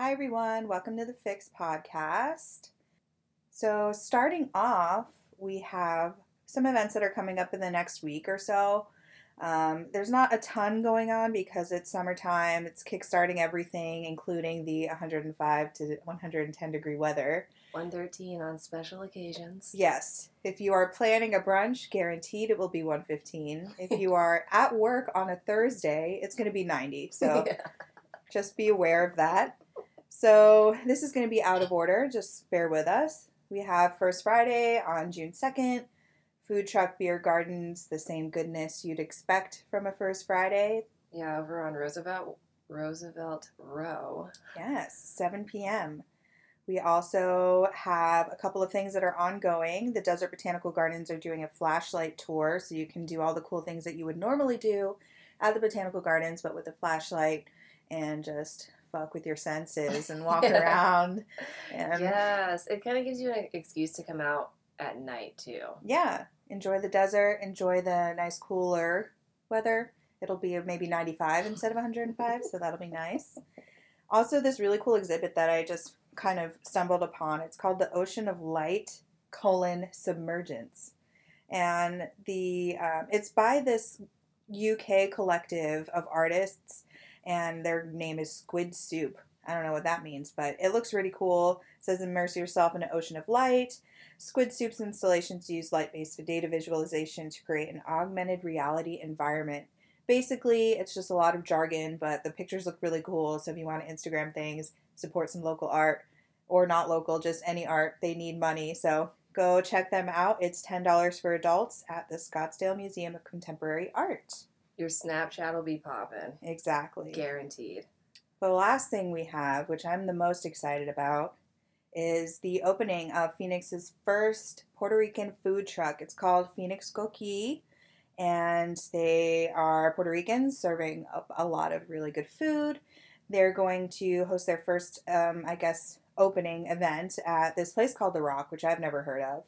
Hi, everyone. Welcome to the Fix podcast. So, starting off, we have some events that are coming up in the next week or so. Um, there's not a ton going on because it's summertime. It's kickstarting everything, including the 105 to 110 degree weather. 113 on special occasions. Yes. If you are planning a brunch, guaranteed it will be 115. If you are at work on a Thursday, it's going to be 90. So Yeah. just be aware of that. So this is going to be out of order. Just bear with us. We have First Friday on June 2nd. Food truck beer gardens, the same goodness you'd expect from a First Friday. Yeah, over on Roosevelt Roosevelt Row. Yes, 7 p.m. We also have a couple of things that are ongoing. The Desert Botanical Gardens are doing a flashlight tour, so you can do all the cool things that you would normally do at the Botanical Gardens, but with a flashlight and just fuck with your senses and walk Yeah. around. And yes, it kind of gives you an excuse to come out at night too. yeah, enjoy the desert, enjoy the nice cooler weather. It'll be maybe 95 instead of 105, so that'll be nice. Also, this really cool exhibit that I just kind of stumbled upon. It's called the Ocean of Light colon Submergence, and the um, it's by this UK collective of artists, and their name is Squid Soup. I don't know what that means, but it looks really cool. It says immerse yourself in an ocean of light. Squid Soup's installations use light based data visualization to create an augmented reality environment. Basically, it's just a lot of jargon, but the pictures look really cool. So if you want to Instagram things, support some local art or not local, just any art, they need money. So go check them out. It's $10 for adults at the Scottsdale Museum of Contemporary Art. Your Snapchat will be popping, Exactly. guaranteed. The last thing we have, which I'm the most excited about, is the opening of Phoenix's first Puerto Rican food truck. It's called Phoenix Coqui, and they are Puerto Ricans serving up a lot of really good food. They're going to host their first, um, I guess, opening event at this place called The Rock, which I've never heard of,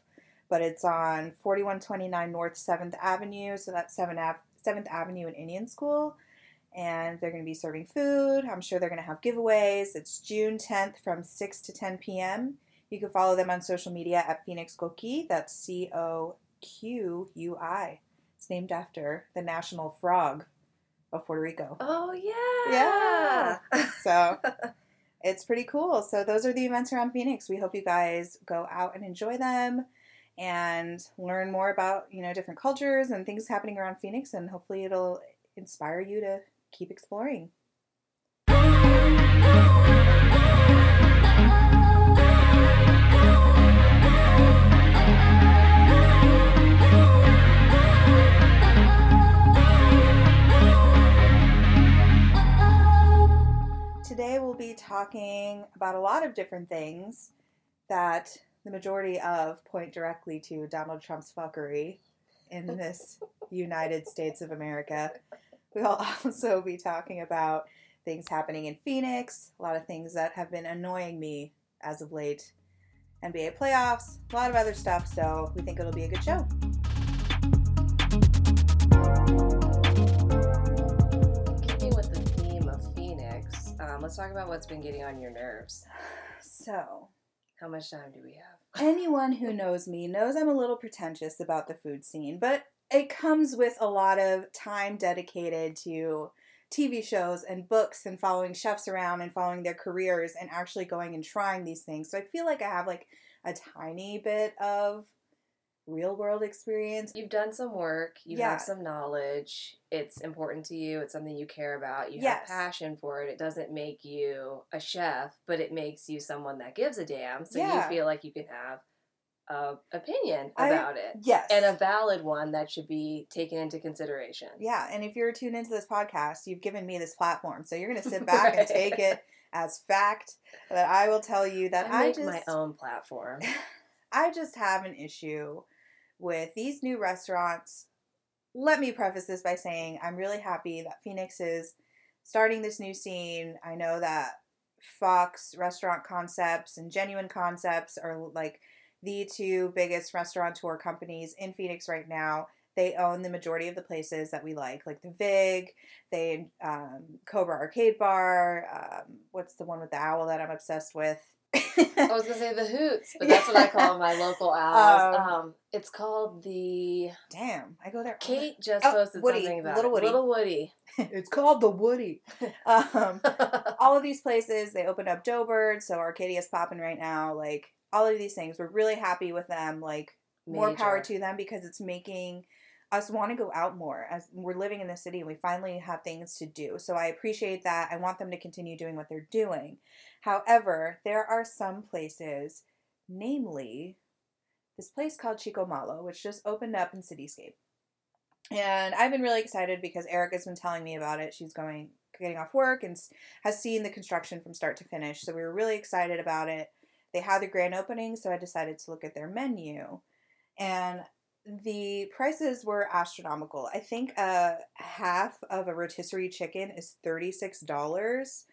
but it's on 4129 North 7th Avenue, so that's 7th, Ave- 7th Avenue in Indian School and they're going to be serving food. I'm sure they're going to have giveaways. It's June 10th from 6 to 10 p.m. You can follow them on social media at Phoenix Coqui. That's C O Q U I. It's named after the national frog of Puerto Rico. Oh yeah. Yeah. So it's pretty cool. So those are the events around Phoenix. We hope you guys go out and enjoy them and learn more about, you know, different cultures and things happening around Phoenix and hopefully it'll inspire you to keep exploring. Today we'll be talking about a lot of different things that the majority of point directly to Donald Trump's fuckery in this United States of America. We'll also be talking about things happening in Phoenix, a lot of things that have been annoying me as of late, NBA playoffs, a lot of other stuff, so we think it'll be a good show. Keeping with the theme of Phoenix, um, let's talk about what's been getting on your nerves. So, How much time do we have? anyone who knows me knows I'm a little pretentious about the food scene, but it comes with a lot of time dedicated to TV shows and books and following chefs around and following their careers and actually going and trying these things. So I feel like I have like a tiny bit of real world experience. You've done some work, you Yeah. have some knowledge, it's important to you, it's something you care about, you Yes. have passion for it. It doesn't make you a chef, but it makes you someone that gives a damn. So Yeah. you feel like you can have a opinion I- about it. Yes. And a valid one that should be taken into consideration. Yeah, and if you're tuned into this podcast, you've given me this platform. So you're going to sit back and take it as fact that I will tell you that I I, make just my own platform. I just have an issue with these new restaurants. Let me preface this by saying I'm really happy that Phoenix is starting this new scene. I know that Fox Restaurant Concepts and Genuine Concepts are like the two biggest restaurateur companies in Phoenix right now. They own the majority of the places that we like, like the Vig, they um, Cobra Arcade Bar. Um, what's the one with the owl that I'm obsessed with? I was gonna say the Hoots, but that's what I call my local owls. Um, Um, it's called the. Damn, I go there. Kate just Oh, posted Woody, something about Little it. Woody. Little Woody. it's called the Woody. Um, all of these places, they opened up Doughbird, so Arcadia's popping right now. Like all of these things, we're really happy with them. Like more power to them because it's making us want to go out more as we're living in the city and we finally have things to do. So I appreciate that. I want them to continue doing what they're doing. However, there are some places, namely this place called Chico Malo, which just opened up in Cityscape. And I've been really excited because Erica's been telling me about it. She's going getting off work and has seen the construction from start to finish. So we were really excited about it. They had the grand opening, so I decided to look at their menu. And the prices were astronomical. I think a half of a rotisserie chicken is $36.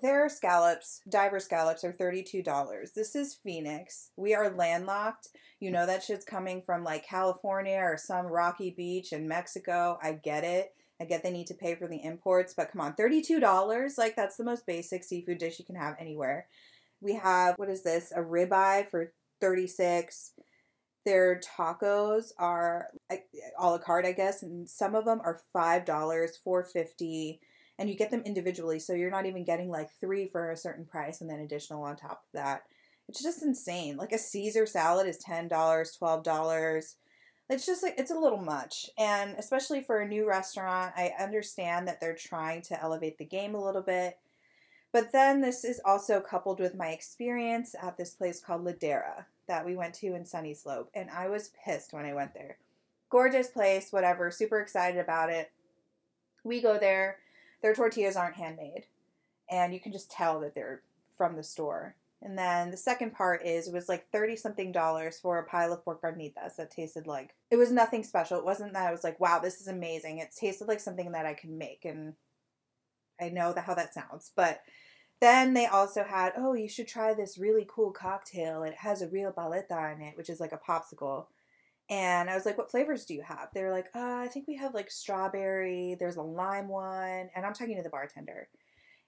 Their scallops, diver scallops, are $32. This is Phoenix. We are landlocked. You know that shit's coming from like California or some rocky beach in Mexico. I get it. I get they need to pay for the imports, but come on, $32? Like that's the most basic seafood dish you can have anywhere. We have what is this? A ribeye for 36. Their tacos are a la carte, I guess, and some of them are five dollars, four fifty, and you get them individually, so you're not even getting like three for a certain price and then additional on top of that. It's just insane. Like a Caesar salad is ten dollars, twelve dollars. It's just like it's a little much, and especially for a new restaurant, I understand that they're trying to elevate the game a little bit. But then this is also coupled with my experience at this place called Ladera that we went to in Sunnyslope, and I was pissed when I went there. Gorgeous place, whatever, super excited about it. We go there, their tortillas aren't handmade, and you can just tell that they're from the store. And then the second part is it was like 30 something dollars for a pile of pork carnitas that tasted like it was nothing special. It wasn't that I was like, wow, this is amazing. It tasted like something that I could make. And I know how that sounds. But then they also had, oh, you should try this really cool cocktail. It has a real paleta in it, which is like a popsicle. And I was like, what flavors do you have? They were like, uh, I think we have like strawberry, there's a lime one. And I'm talking to the bartender.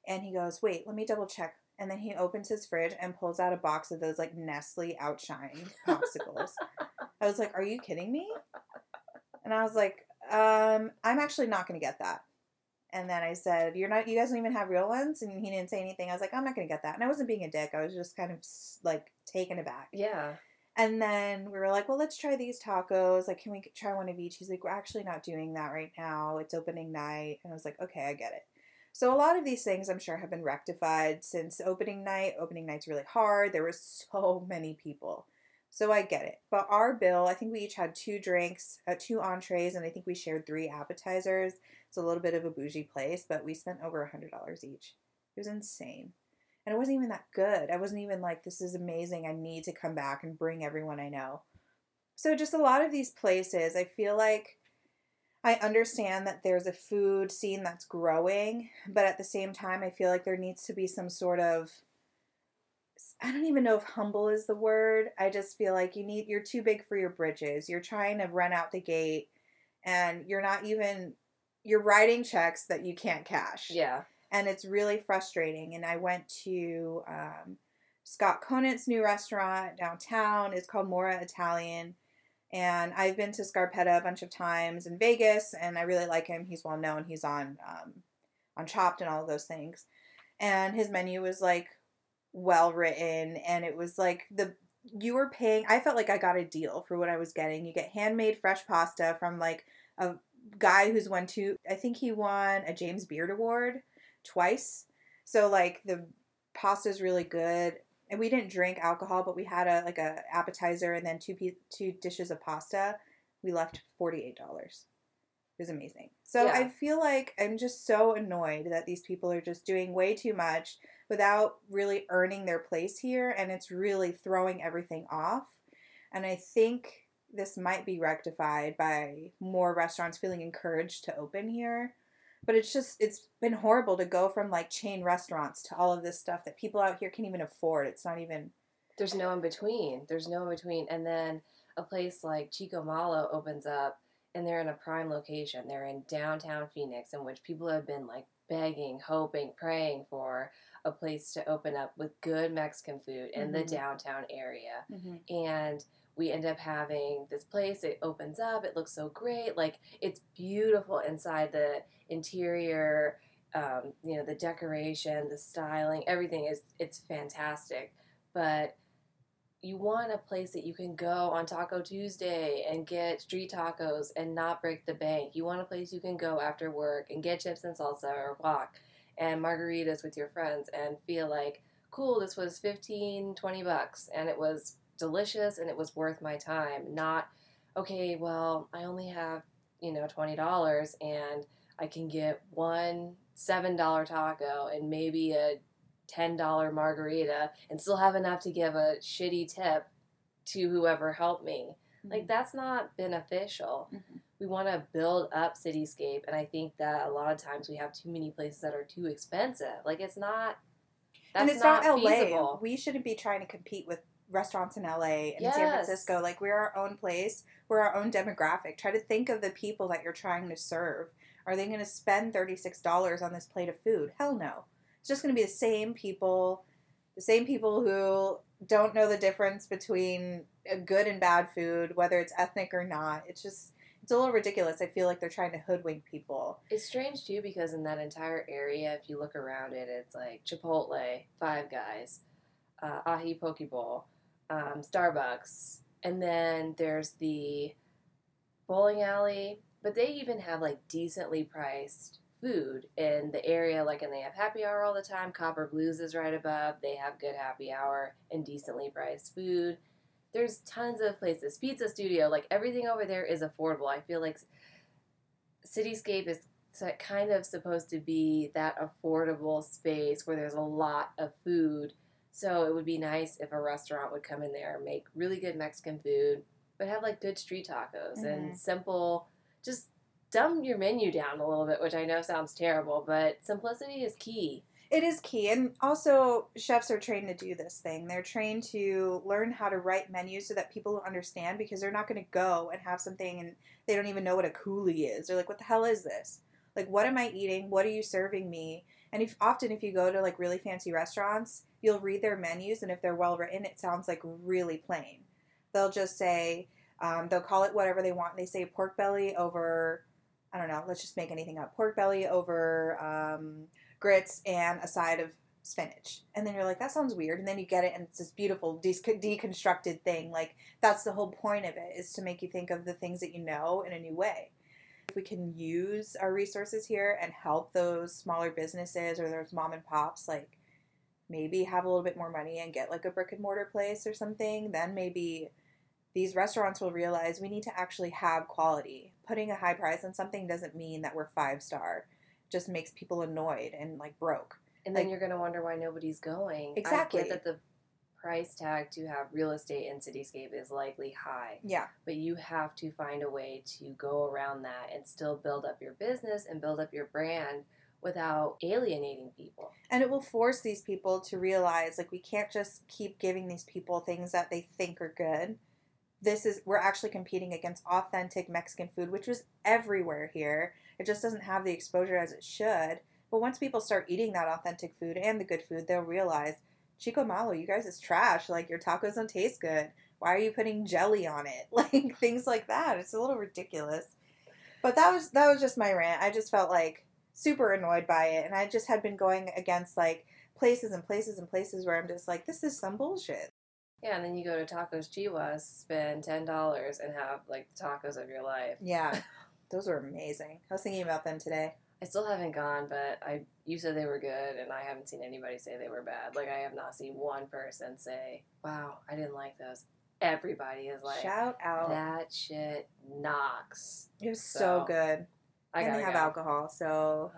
And he goes, wait, let me double check. And then he opens his fridge and pulls out a box of those like Nestle Outshine popsicles. I was like, are you kidding me? And I was like, um, I'm actually not going to get that. And then I said, "You're not. You guys don't even have real ones." And he didn't say anything. I was like, "I'm not gonna get that." And I wasn't being a dick. I was just kind of like taken aback. Yeah. And then we were like, "Well, let's try these tacos. Like, can we try one of each?" He's like, "We're actually not doing that right now. It's opening night." And I was like, "Okay, I get it." So a lot of these things, I'm sure, have been rectified since opening night. Opening night's really hard. There were so many people. So I get it. But our bill, I think we each had two drinks, uh, two entrees, and I think we shared three appetizers. It's a little bit of a bougie place, but we spent over a hundred dollars each. It was insane. And it wasn't even that good. I wasn't even like, this is amazing. I need to come back and bring everyone I know. So just a lot of these places, I feel like I understand that there's a food scene that's growing, but at the same time, I feel like there needs to be some sort of I don't even know if humble is the word. I just feel like you need you're too big for your britches. You're trying to run out the gate and you're not even you're writing checks that you can't cash. Yeah. And it's really frustrating. And I went to um, Scott Conant's new restaurant downtown. It's called Mora Italian. And I've been to Scarpetta a bunch of times in Vegas, and I really like him. He's well known. He's on um, on Chopped and all of those things. And his menu was like well written, and it was like the you were paying. I felt like I got a deal for what I was getting. You get handmade fresh pasta from like a guy who's won two. I think he won a James Beard Award twice. So like the pasta's really good. And we didn't drink alcohol, but we had a like a appetizer and then two pe- two dishes of pasta. We left forty eight dollars. It was amazing. So Yeah. I feel like I'm just so annoyed that these people are just doing way too much without really earning their place here, and it's really throwing everything off. And I think this might be rectified by more restaurants feeling encouraged to open here. But it's just it's been horrible to go from like chain restaurants to all of this stuff that people out here can't even afford. It's not even There's no in between. There's no in between. And then a place like Chico Malo opens up and they're in a prime location. They're in downtown Phoenix, in which people have been like begging, hoping, praying for a place to open up with good Mexican food in the Mhm. downtown area. Mm-hmm. And we end up having this place. It opens up. It looks so great. Like it's beautiful inside. The interior, um, you know, the decoration, the styling, everything is it's fantastic. But you want a place that you can go on Taco Tuesday and get street tacos and not break the bank. You want a place you can go after work and get chips and salsa or guac and margaritas with your friends and feel like, cool, this was 15, 20 bucks and it was delicious and it was worth my time. Not, okay, well, I only have, you know, $20 and I can get one $7 taco and maybe a $10 margarita and still have enough to give a shitty tip to whoever helped me. Like, that's not beneficial. Mhm. We want to build up Cityscape, and I think that a lot of times we have too many places that are too expensive. Like, it's not. That's and it's not, LA. feasible. We shouldn't be trying to compete with restaurants in LA and San Francisco. Like we're our own place. We're our own demographic. Try to think of the people that you're trying to serve. Are they going to spend thirty six dollars on this plate of food? Hell no. It's just going to be the same people, the same people who don't know the difference between good and bad food, whether it's ethnic or not. It's just it's a little ridiculous. I feel like they're trying to hoodwink people. It's strange too because in that entire area, if you look around it, it's like Chipotle, Five Guys, uh, Ahi Poke Bowl, um, Starbucks, and then there's the bowling alley. But they even have like decently priced food in the area, like, and they have happy hour all the time. Copper Blues is right above. They have good happy hour and decently priced food. There's tons of places. Pizza Studio, like everything over there is affordable. I feel like Cityscape is kind of supposed to be that affordable space where there's a lot of food. So it would be nice if a restaurant would come in there and make really good Mexican food, but have like good street tacos Mhm. and simple, just dumb your menu down a little bit, which I know sounds terrible, but simplicity is key. It is key. And also, chefs are trained to do this thing. They're trained to learn how to write menus so that people understand because they're not going to go and have something and they don't even know what a coulis is. They're like, what the hell is this? Like, what am I eating? What are you serving me? And if often, if you go to like really fancy restaurants, you'll read their menus, and if they're well written, it sounds like really plain. They'll just say, um, they'll call it whatever they want. They say pork belly over, I don't know, let's just make anything up. Pork belly over um, grits and a side of spinach. And then you're like, that sounds weird. And then you get it, and it's this beautiful de- deconstructed thing. Like, that's the whole point of it, is to make you think of the things that you know in a new way. If we can use our resources here and help those smaller businesses or those mom and pops, like, maybe have a little bit more money and get like a brick and mortar place or something, then maybe these restaurants will realize we need to actually have quality. Putting a high price on something doesn't mean that we're five star. Just makes people annoyed and like broke. And then Like- you're going to wonder why nobody's going. Exactly. I get that the price tag to have real estate in Cityscape is likely high, Yeah. but you have to find a way to go around that and still build up your business and build up your brand without alienating people. And it will force these people to realize like we can't just keep giving these people things that they think are good. This is we're actually competing against authentic Mexican food, which is everywhere here. It just doesn't have the exposure as it should. But once people start eating that authentic food and the good food, they'll realize, Chico Malo, you guys is trash. Like your tacos don't taste good. Why are you putting jelly on it? Like things like that. It's a little ridiculous. But that was that was just my rant. I just felt like super annoyed by it and I just had been going against like places and places and places where I'm just like this is some bullshit. Yeah, and then you go to Tacos Chiwas, spend ten dollars, and have like the tacos of your life. Yeah. Those were amazing. I was thinking about them today. I still haven't gone, but I you said they were good, and I haven't seen anybody say they were bad. Like I have not seen one person say, "Wow, I didn't like those." Everybody is like, Shout out. "That shit knocks." it was so, So, good. I and they have go. alcohol, so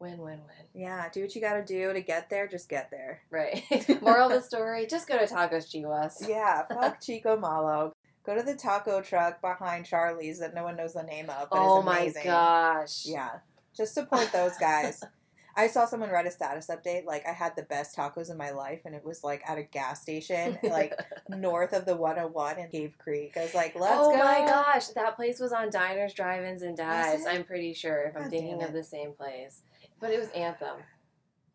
Win, win, win. yeah, do what you gotta do to get there, just get there. Right. Moral of the story: Just go to Tacos Chiwas. Yeah, fuck Chico Malo. Go to the taco truck behind Charlie's that no one knows the name of. But Oh my gosh. Yeah. Just support those guys. I saw someone write a status update like I had the best tacos in my life, and it was like at a gas station, like north of the 101 in Cave Creek. I was like, let's oh go. Oh my gosh, that place was on Diners, Drive-ins, and Dives. I'm pretty sure if I'm God thinking of the same place, but it was Anthem.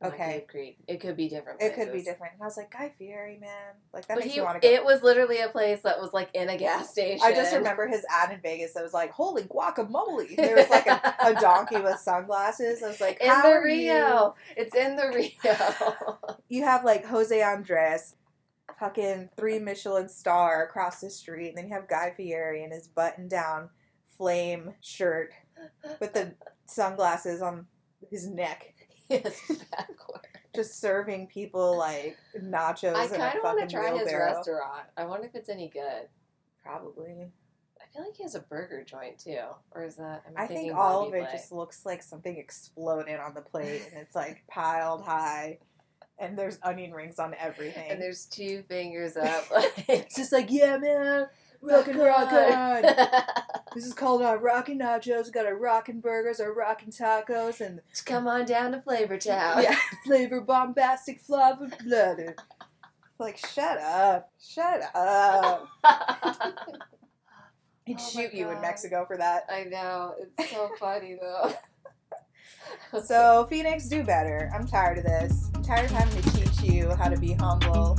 Okay. Creek. It could be different. It could be different. And I was like, Guy Fieri, man, like that But makes he, you want to go. it was literally a place that was like in a gas station. I just remember his ad in Vegas that was like, "Holy guacamole!" There was like a, a donkey with sunglasses. I was like, in "How the are you?" Rio. It's in the Rio. You have like Jose Andres, fucking three Michelin star across the street, and then you have Guy Fieri in his button-down flame shirt with the sunglasses on his neck, backward. just serving people like nachos I kind of want to try his wheelbarrow. restaurant. I wonder if it's any good. Probably. I feel like he has a burger joint too, or is that? I'm I think all of it Flay? just looks like something exploded on the plate, and it's like piled high, and there's onion rings on everything. And there's two fingers up. It's just like, yeah, man, rockin' rock on. This is called uh, our rockin' nachos. We got our rockin' burgers, our rockin' tacos, and Come on down to Flavor Town. yeah, flavor bombastic flavor blooded. Like, shut up, shut up. He'd Oh my shoot you in God. Mexico for that. I know. It's so funny though. So, Phoenix, do better. I'm tired of this. I'm tired of having to teach you how to be humble.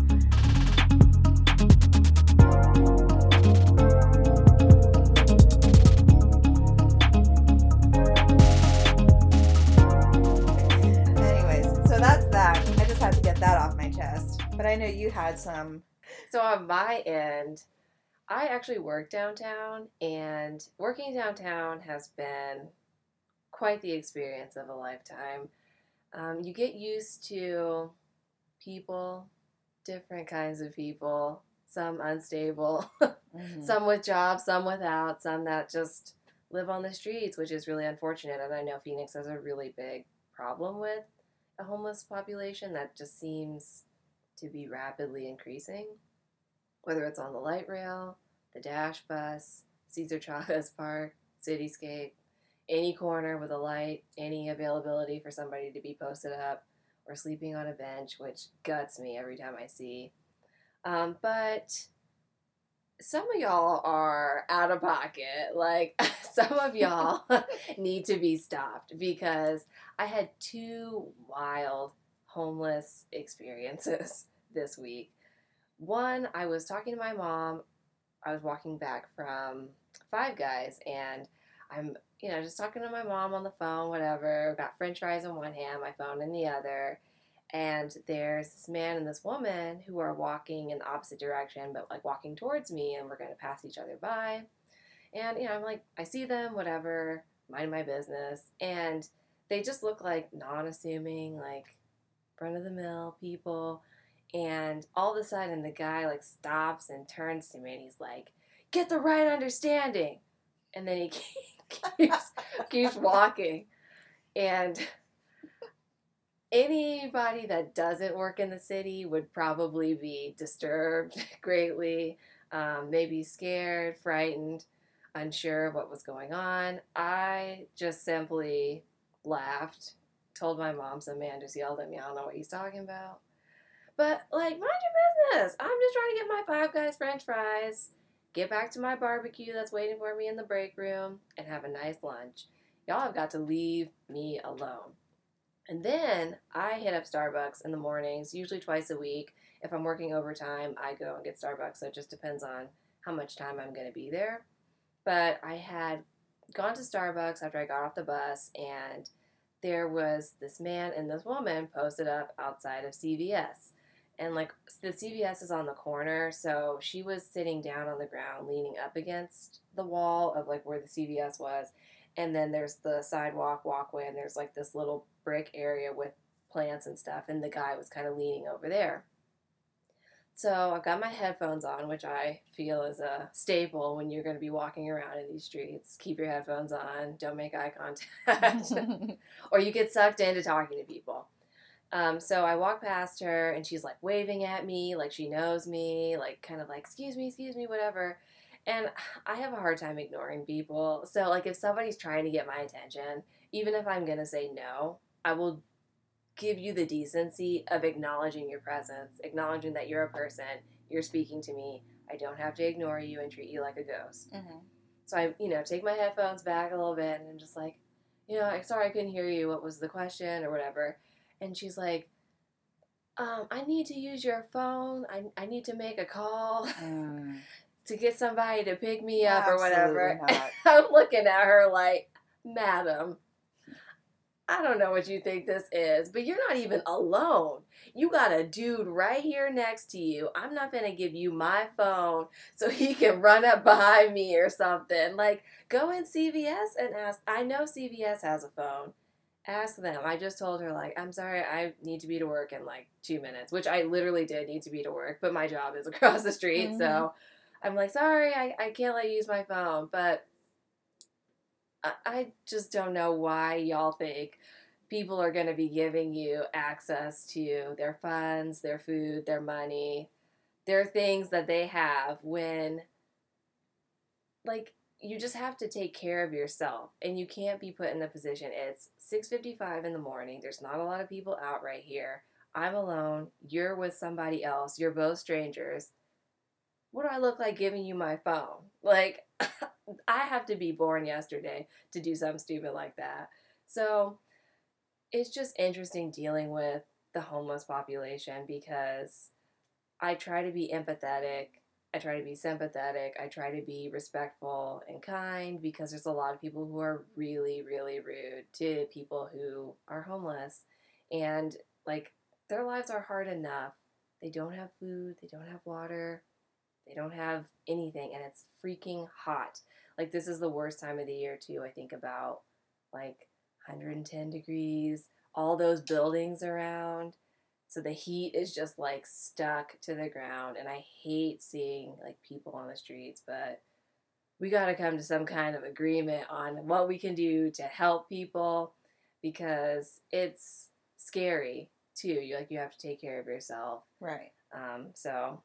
That off my chest. But I know you had some. So on my end, I actually work downtown, and working downtown has been quite the experience of a lifetime. Um, you get used to people, different kinds of people, some unstable, some with jobs, some without, some that just live on the streets, which is really unfortunate. And I know Phoenix has a really big problem with a homeless population that just seems to be rapidly increasing. Whether it's on the light rail, the dash bus, Cesar Chavez Park, Cityscape, any corner with a light, any availability for somebody to be posted up or sleeping on a bench, which guts me every time I see. Um, but some of y'all are out of pocket. Like, some of y'all need to be stopped because I had two wild homeless experiences this week. One, I was talking to my mom. I was walking back from Five Guys and I'm, you know, just talking to my mom on the phone, whatever. Got french fries in one hand, my phone in the other. And there's this man and this woman who are walking in the opposite direction, but like walking towards me, and we're going to pass each other by. And, you know, I'm like, I see them, whatever, mind my business. And they just look like non assuming, like front of the mill people. And all of a sudden, the guy like stops and turns to me and he's like, Get the right understanding. And then he keeps, keeps walking. And anybody that doesn't work in the city would probably be disturbed greatly, um, maybe scared, frightened, unsure of what was going on. I just simply laughed, told my mom some man just yelled at me. I don't know what he's talking about. But, like, mind your business. I'm just trying to get my Five Guys french fries, get back to my barbecue that's waiting for me in the break room, and have a nice lunch. Y'all have got to leave me alone. And then I hit up Starbucks in the mornings, usually twice a week. If I'm working overtime, I go and get Starbucks, so it just depends on how much time I'm going to be there. But I had gone to Starbucks after I got off the bus, and there was this man and this woman posted up outside of CVS. And like the CVS is on the corner, so she was sitting down on the ground, leaning up against the wall of like where the CVS was. And then there's the sidewalk walkway, and there's like this little brick area with plants and stuff. And the guy was kind of leaning over there. So I've got my headphones on, which I feel is a staple when you're going to be walking around in these streets. Keep your headphones on, don't make eye contact, or you get sucked into talking to people. Um, so I walk past her and she's like waving at me, like she knows me, like kind of like, excuse me, excuse me, whatever. And I have a hard time ignoring people. So, like, if somebody's trying to get my attention, even if I'm going to say no, I will give you the decency of acknowledging your presence, acknowledging that you're a person, you're speaking to me. I don't have to ignore you and treat you like a ghost. Mm-hmm. So I, you know, take my headphones back a little bit and I'm just like, you know, like, sorry I couldn't hear you. What was the question or whatever? And she's like, um, I need to use your phone. I, I need to make a call Mm. to get somebody to pick me up or whatever. I'm looking at her like, Madam, I don't know what you think this is, but you're not even alone. You got a dude right here next to you. I'm not going to give you my phone so he can run up behind me or something. Like, go in CVS and ask. I know CVS has a phone. Ask them. I just told her, like, I'm sorry, I need to be to work in like two minutes, which I literally did need to be to work, but my job is across the street. So Mhm. I'm like, sorry, I, I can't let you use my phone. But I, just don't know why y'all think people are going to be giving you access to their funds, their food, their money, their things that they have when, like, you just have to take care of yourself and you can't be put in the position. It's 6.55 in the morning. There's not a lot of people out right here. I'm alone. You're with somebody else. You're both strangers. What do i look like giving you my phone? Like i have to be born yesterday to do something stupid like that so it's just interesting dealing with the homeless population because i try to be empathetic I try to be sympathetic. I try to be respectful and kind because there's a lot of people who are really, really rude to people who are homeless. And like their lives are hard enough. They don't have food, they don't have water, they don't have anything, and it's freaking hot. Like this is the worst time of the year too. I think about like 110 degrees, all those buildings around. So the heat is just like stuck to the ground, and I hate seeing like people on the streets. But we got to come to some kind of agreement on what we can do to help people because it's scary too. You like you have to take care of yourself. Right. Um, so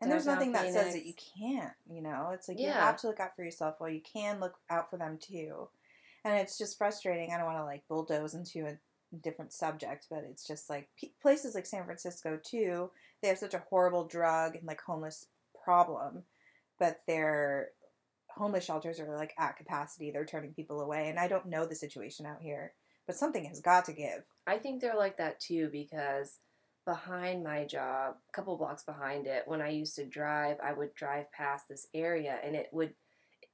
And there's nothing that says that you can't, you know? It's like you have to look out for yourself while you can look out for them too. And it's just frustrating. I don't want to like bulldoze into a different subject, but it's just like p- places like San Francisco too, they have such a horrible drug and like homeless problem, but their homeless shelters are like at capacity. They're turning people away. And I don't know the situation out here, but something has got to give. I think they're like that too because behind my job, a couple blocks behind it, when I used to drive, I would drive past this area and it would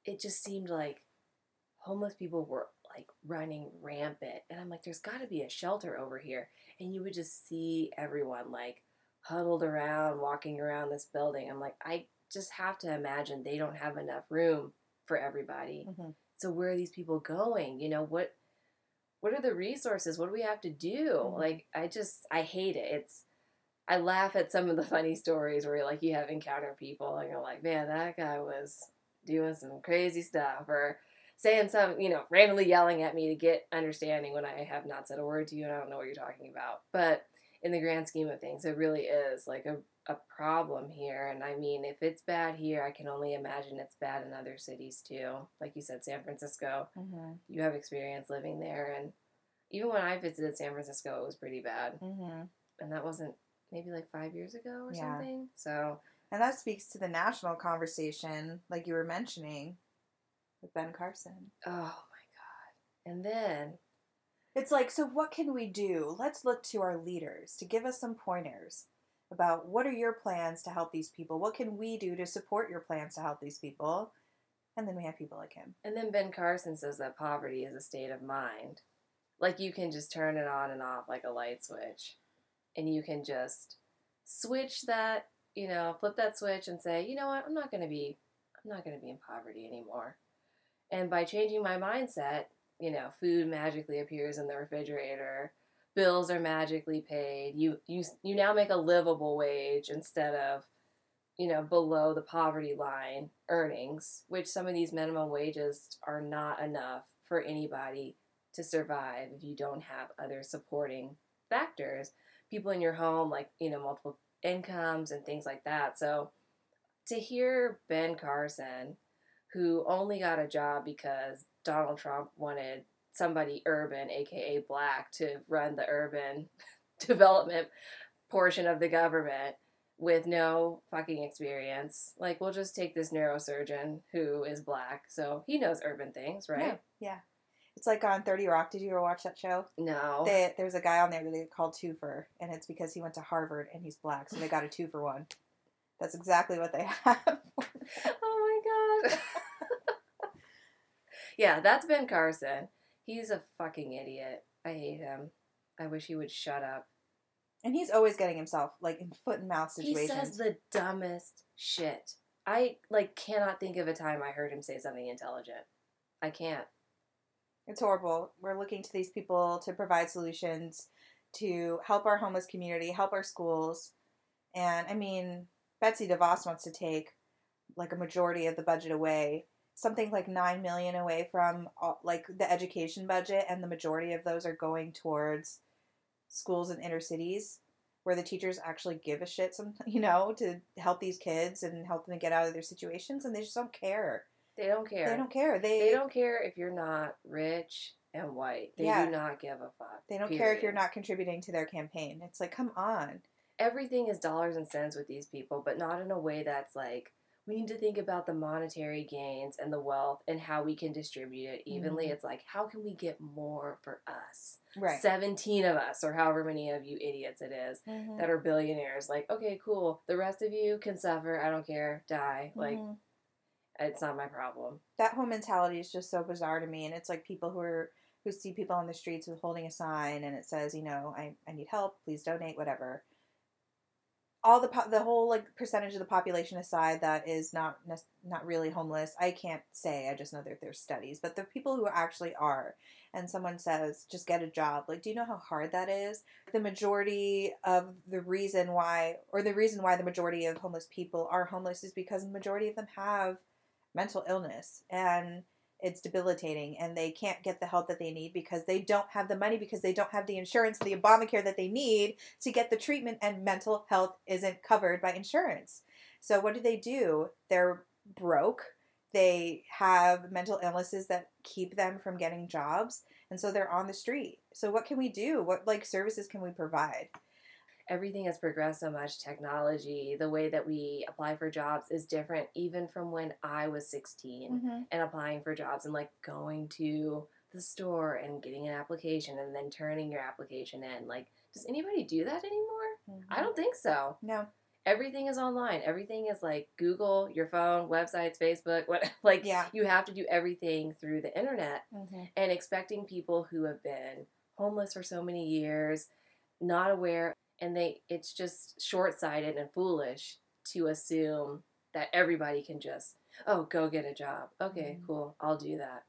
it just seemed like homeless people were like running rampant and I'm like there's got to be a shelter over here and you would just see everyone like huddled around walking around this building. I'm like I just have to imagine they don't have enough room for everybody. Mm-hmm. So where are these people going? You know, what what are the resources? What do we have to do? Mhm. Like I just I hate it. It's I laugh at some of the funny stories where like you have encountered people and you're like, man, that guy was doing some crazy stuff or saying some, you know, randomly yelling at me to get understanding when I have not said a word to you and I don't know what you're talking about. But in the grand scheme of things, it really is like a, a problem here. And I mean, if it's bad here, I can only imagine it's bad in other cities too. Like you said, San Francisco Mm-hmm. you have experience living there and even when i visited san francisco it was pretty bad Mm-hmm. and that wasn't maybe like five years ago or Yeah. something so And that speaks to the national conversation, like you were mentioning with Ben Carson. oh my god and then It's like, so what can we do? Let's look to our leaders to give us some pointers about what are your plans to help these people? What can we do to support your plans to help these people? And then we have people like him. and then ben carson says that poverty is a state of mind like you can just turn it on and off like a light switch and you can just switch that you know flip that switch and say you know what i'm not going to be i'm not going to be in poverty anymore and by changing my mindset you know food magically appears in the refrigerator bills are magically paid. You you you now make a livable wage instead of you know below the poverty line earnings which some of these minimum wages are not enough for anybody to survive if you don't have other supporting factors. People in your home like you know multiple incomes and things like that. So to hear ben carson who only got a job because donald trump wanted somebody urban, aka black, to run the urban development portion of the government with no fucking experience. Like, we'll just take this neurosurgeon who is black, so he knows urban things, right? Yeah. It's like on 30 Rock. Did you ever watch that show? No. They, there's a guy on there that they call Twofer, and it's because he went to Harvard and he's black, so they got a two for one. That's exactly what they have. oh my god. yeah, that's Ben Carson. He's a fucking idiot. I hate him. I wish he would shut up. and he's always getting himself like in foot and mouth situations. He says the dumbest shit. I like cannot think of a time I heard him say something intelligent. I can't. It's horrible. We're looking to these people to provide solutions to help our homeless community, help our schools. And I mean, Betsy DeVos wants to take like a majority of the budget away, something like 9 million away from all, like the education budget and the majority of those are going towards schools in inner cities where the teachers actually give a shit some you know to help these kids and help them get out of their situations and they just don't care. They don't care. They don't care. They They don't care if you're not rich and white. They Yeah. do not give a fuck. They don't care if you're not contributing to their campaign. It's like, come on. Everything is dollars and cents with these people, but not in a way that's like we need to think about the monetary gains and the wealth and how we can distribute it evenly. Mhm. It's like how can we get more for us? Right. 17 of us or however many of you idiots it is Mhm. that are billionaires like okay cool the rest of you can suffer i don't care die like Mhm. it's not my problem that whole mentality is just so bizarre to me. And it's like people who are who see people on the streets with holding a sign and it says, you know, I, I need help, please donate, whatever. All the po- the whole like percentage of the population aside that is not nec- not really homeless, I can't say. I just know that there's studies, but the people who actually are, and someone says just get a job. Like, do you know how hard that is? The majority of the reason why, or the reason why the majority of homeless people are homeless is because the majority of them have mental illness and it's debilitating and they can't get the help that they need because they don't have the money because they don't have the insurance the obamacare that they need to get the treatment and mental health isn't covered by insurance. So what do they do? They're broke. They have mental illnesses that keep them from getting jobs and so they're on the street. So what can we do? What like services can we provide everything has progressed so much. Technology the way that we apply for jobs is different even from when i was 16 and applying for jobs and like going to the store and getting an application and then turning your application in. Like does anybody do that anymore? I don't think so. No. Everything is online. Everything is like Google, your phone, websites, Facebook, what like Yeah. you have to do everything through the internet mm-hmm. and expecting people who have been homeless for so many years, not aware and they it's just short-sighted and foolish to assume that everybody can just oh, go get a job. Okay, Mhm. cool. I'll do that.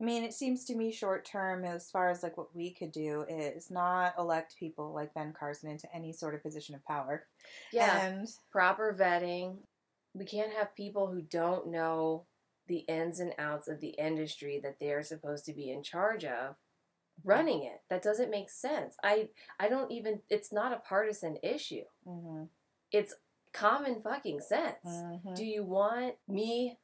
I mean, it seems to me short term, as far as like what we could do, is not elect people like Ben Carson into any sort of position of power. Yeah. And proper vetting. We can't have people who don't know the ins and outs of the industry that they're supposed to be in charge of running it. That doesn't make sense. I I don't even it's not a partisan issue. Mhm. It's common fucking sense. Mhm. Do you want me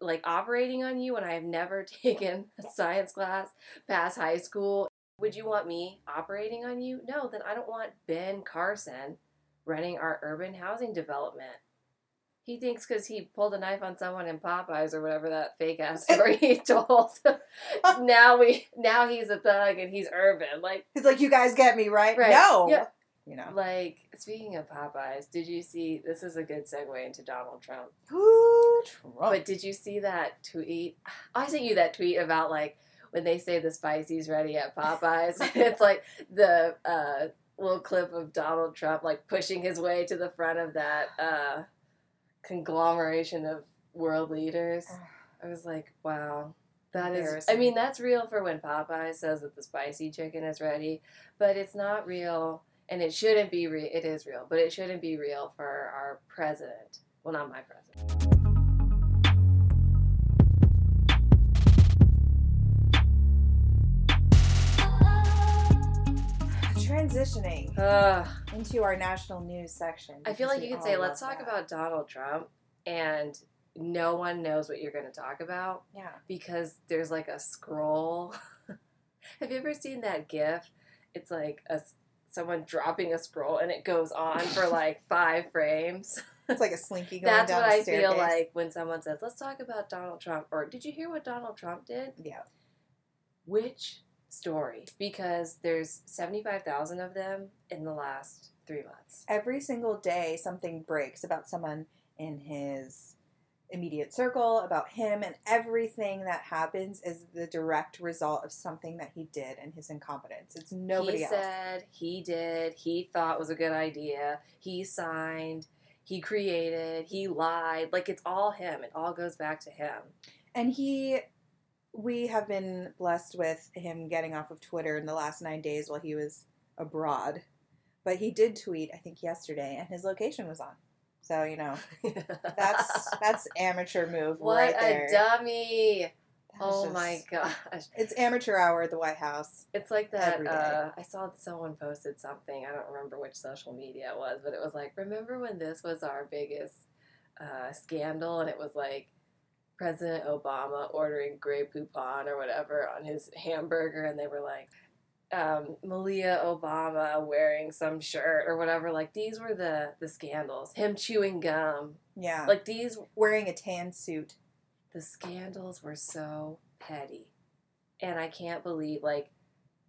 like operating on you when I have never taken a science class past high school? Would you want me operating on you? No, then I don't want Ben Carson running our urban housing development. He thinks because he pulled a knife on someone in Popeyes or whatever that fake ass story he told. now we now he's a thug and he's urban. Like It's like you guys get me right? Right. No, Yeah. you know. like speaking of Popeyes, did you see this is a good segue into Donald Trump. Ooh, Trump. But did you see that tweet? I sent you that tweet about like when they say the spicy's ready at Popeyes. it's like the uh, little clip of Donald Trump like pushing his way to the front of that uh, conglomeration of world leaders. I was like, wow. That is, I mean, that's real for when Popeye says that the spicy chicken is ready, but it's not real, and it shouldn't be real. It is real, but it shouldn't be real for our president. Well, not my president. Transitioning Ugh. into our national news section. I feel like you could say, let's talk that. about Donald Trump, and no one knows what you're going to talk about Yeah. because there's like a scroll Have you ever seen that GIF? It's like a someone dropping a scroll and it goes on for like five frames. It's like a slinky going That's down what I feel like when someone says, "Let's talk about Donald Trump." Or did you hear what Donald Trump did? Yeah. Which story? Because there's seventy-five thousand of them in the last three months. Every single day, something breaks about someone in his immediate circle, about him, and everything that happens is the direct result of something that he did and his incompetence. It's nobody he else. He said he did. He thought was a good idea. He signed. He created. He lied. Like it's all him. It all goes back to him. And he, we have been blessed with him getting off of Twitter in the last nine days while he was abroad. But he did tweet, I think, yesterday, and his location was on. So you know, that's that's amateur move what right a dummy. That's Oh just- my gosh. It's amateur hour at the White House. It's like that. Uh, I saw someone posted something. I don't remember which social media it was, but it was like, remember when this was our biggest uh, scandal? And it was like President Obama ordering Grey Poupon or whatever on his hamburger, and they were like, um, Malia Obama wearing some shirt or whatever. Like these were the the scandals. Him chewing gum. Yeah, Like these wearing a tan suit. the scandals were so petty and i can't believe like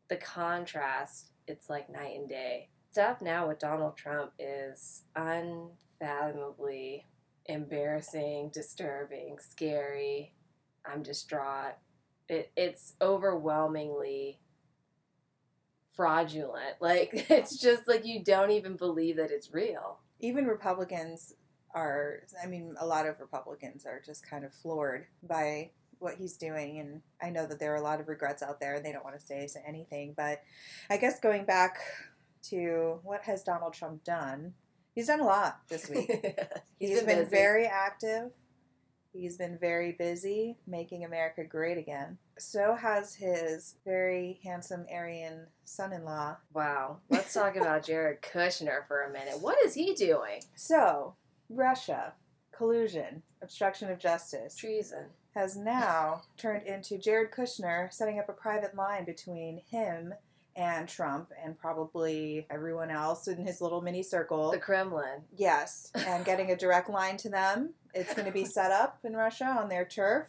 the contrast it's like night and day stuff now with donald trump is unfathomably embarrassing disturbing scary i'm distraught it, it's overwhelmingly fraudulent like it's just like you don't even believe that it's real Even Republicans are. I mean, a lot of Republicans are just kind of floored by what he's doing, and I know that there are a lot of regrets out there, and they don't want to say anything. But I guess going back to what has Donald Trump done? He's done a lot this week. He's been, busy. very active. He's been very busy making America great again. So has his very handsome Aryan son in law. Wow. Let's talk about Jared Kushner for a minute. What is he doing? So, Russia, collusion, obstruction of justice, Treason. has now turned into Jared Kushner setting up a private line between him and Trump and probably everyone else in his little mini circle. The Kremlin. Yes, and getting a direct line to them. It's going to be set up in Russia on their turf.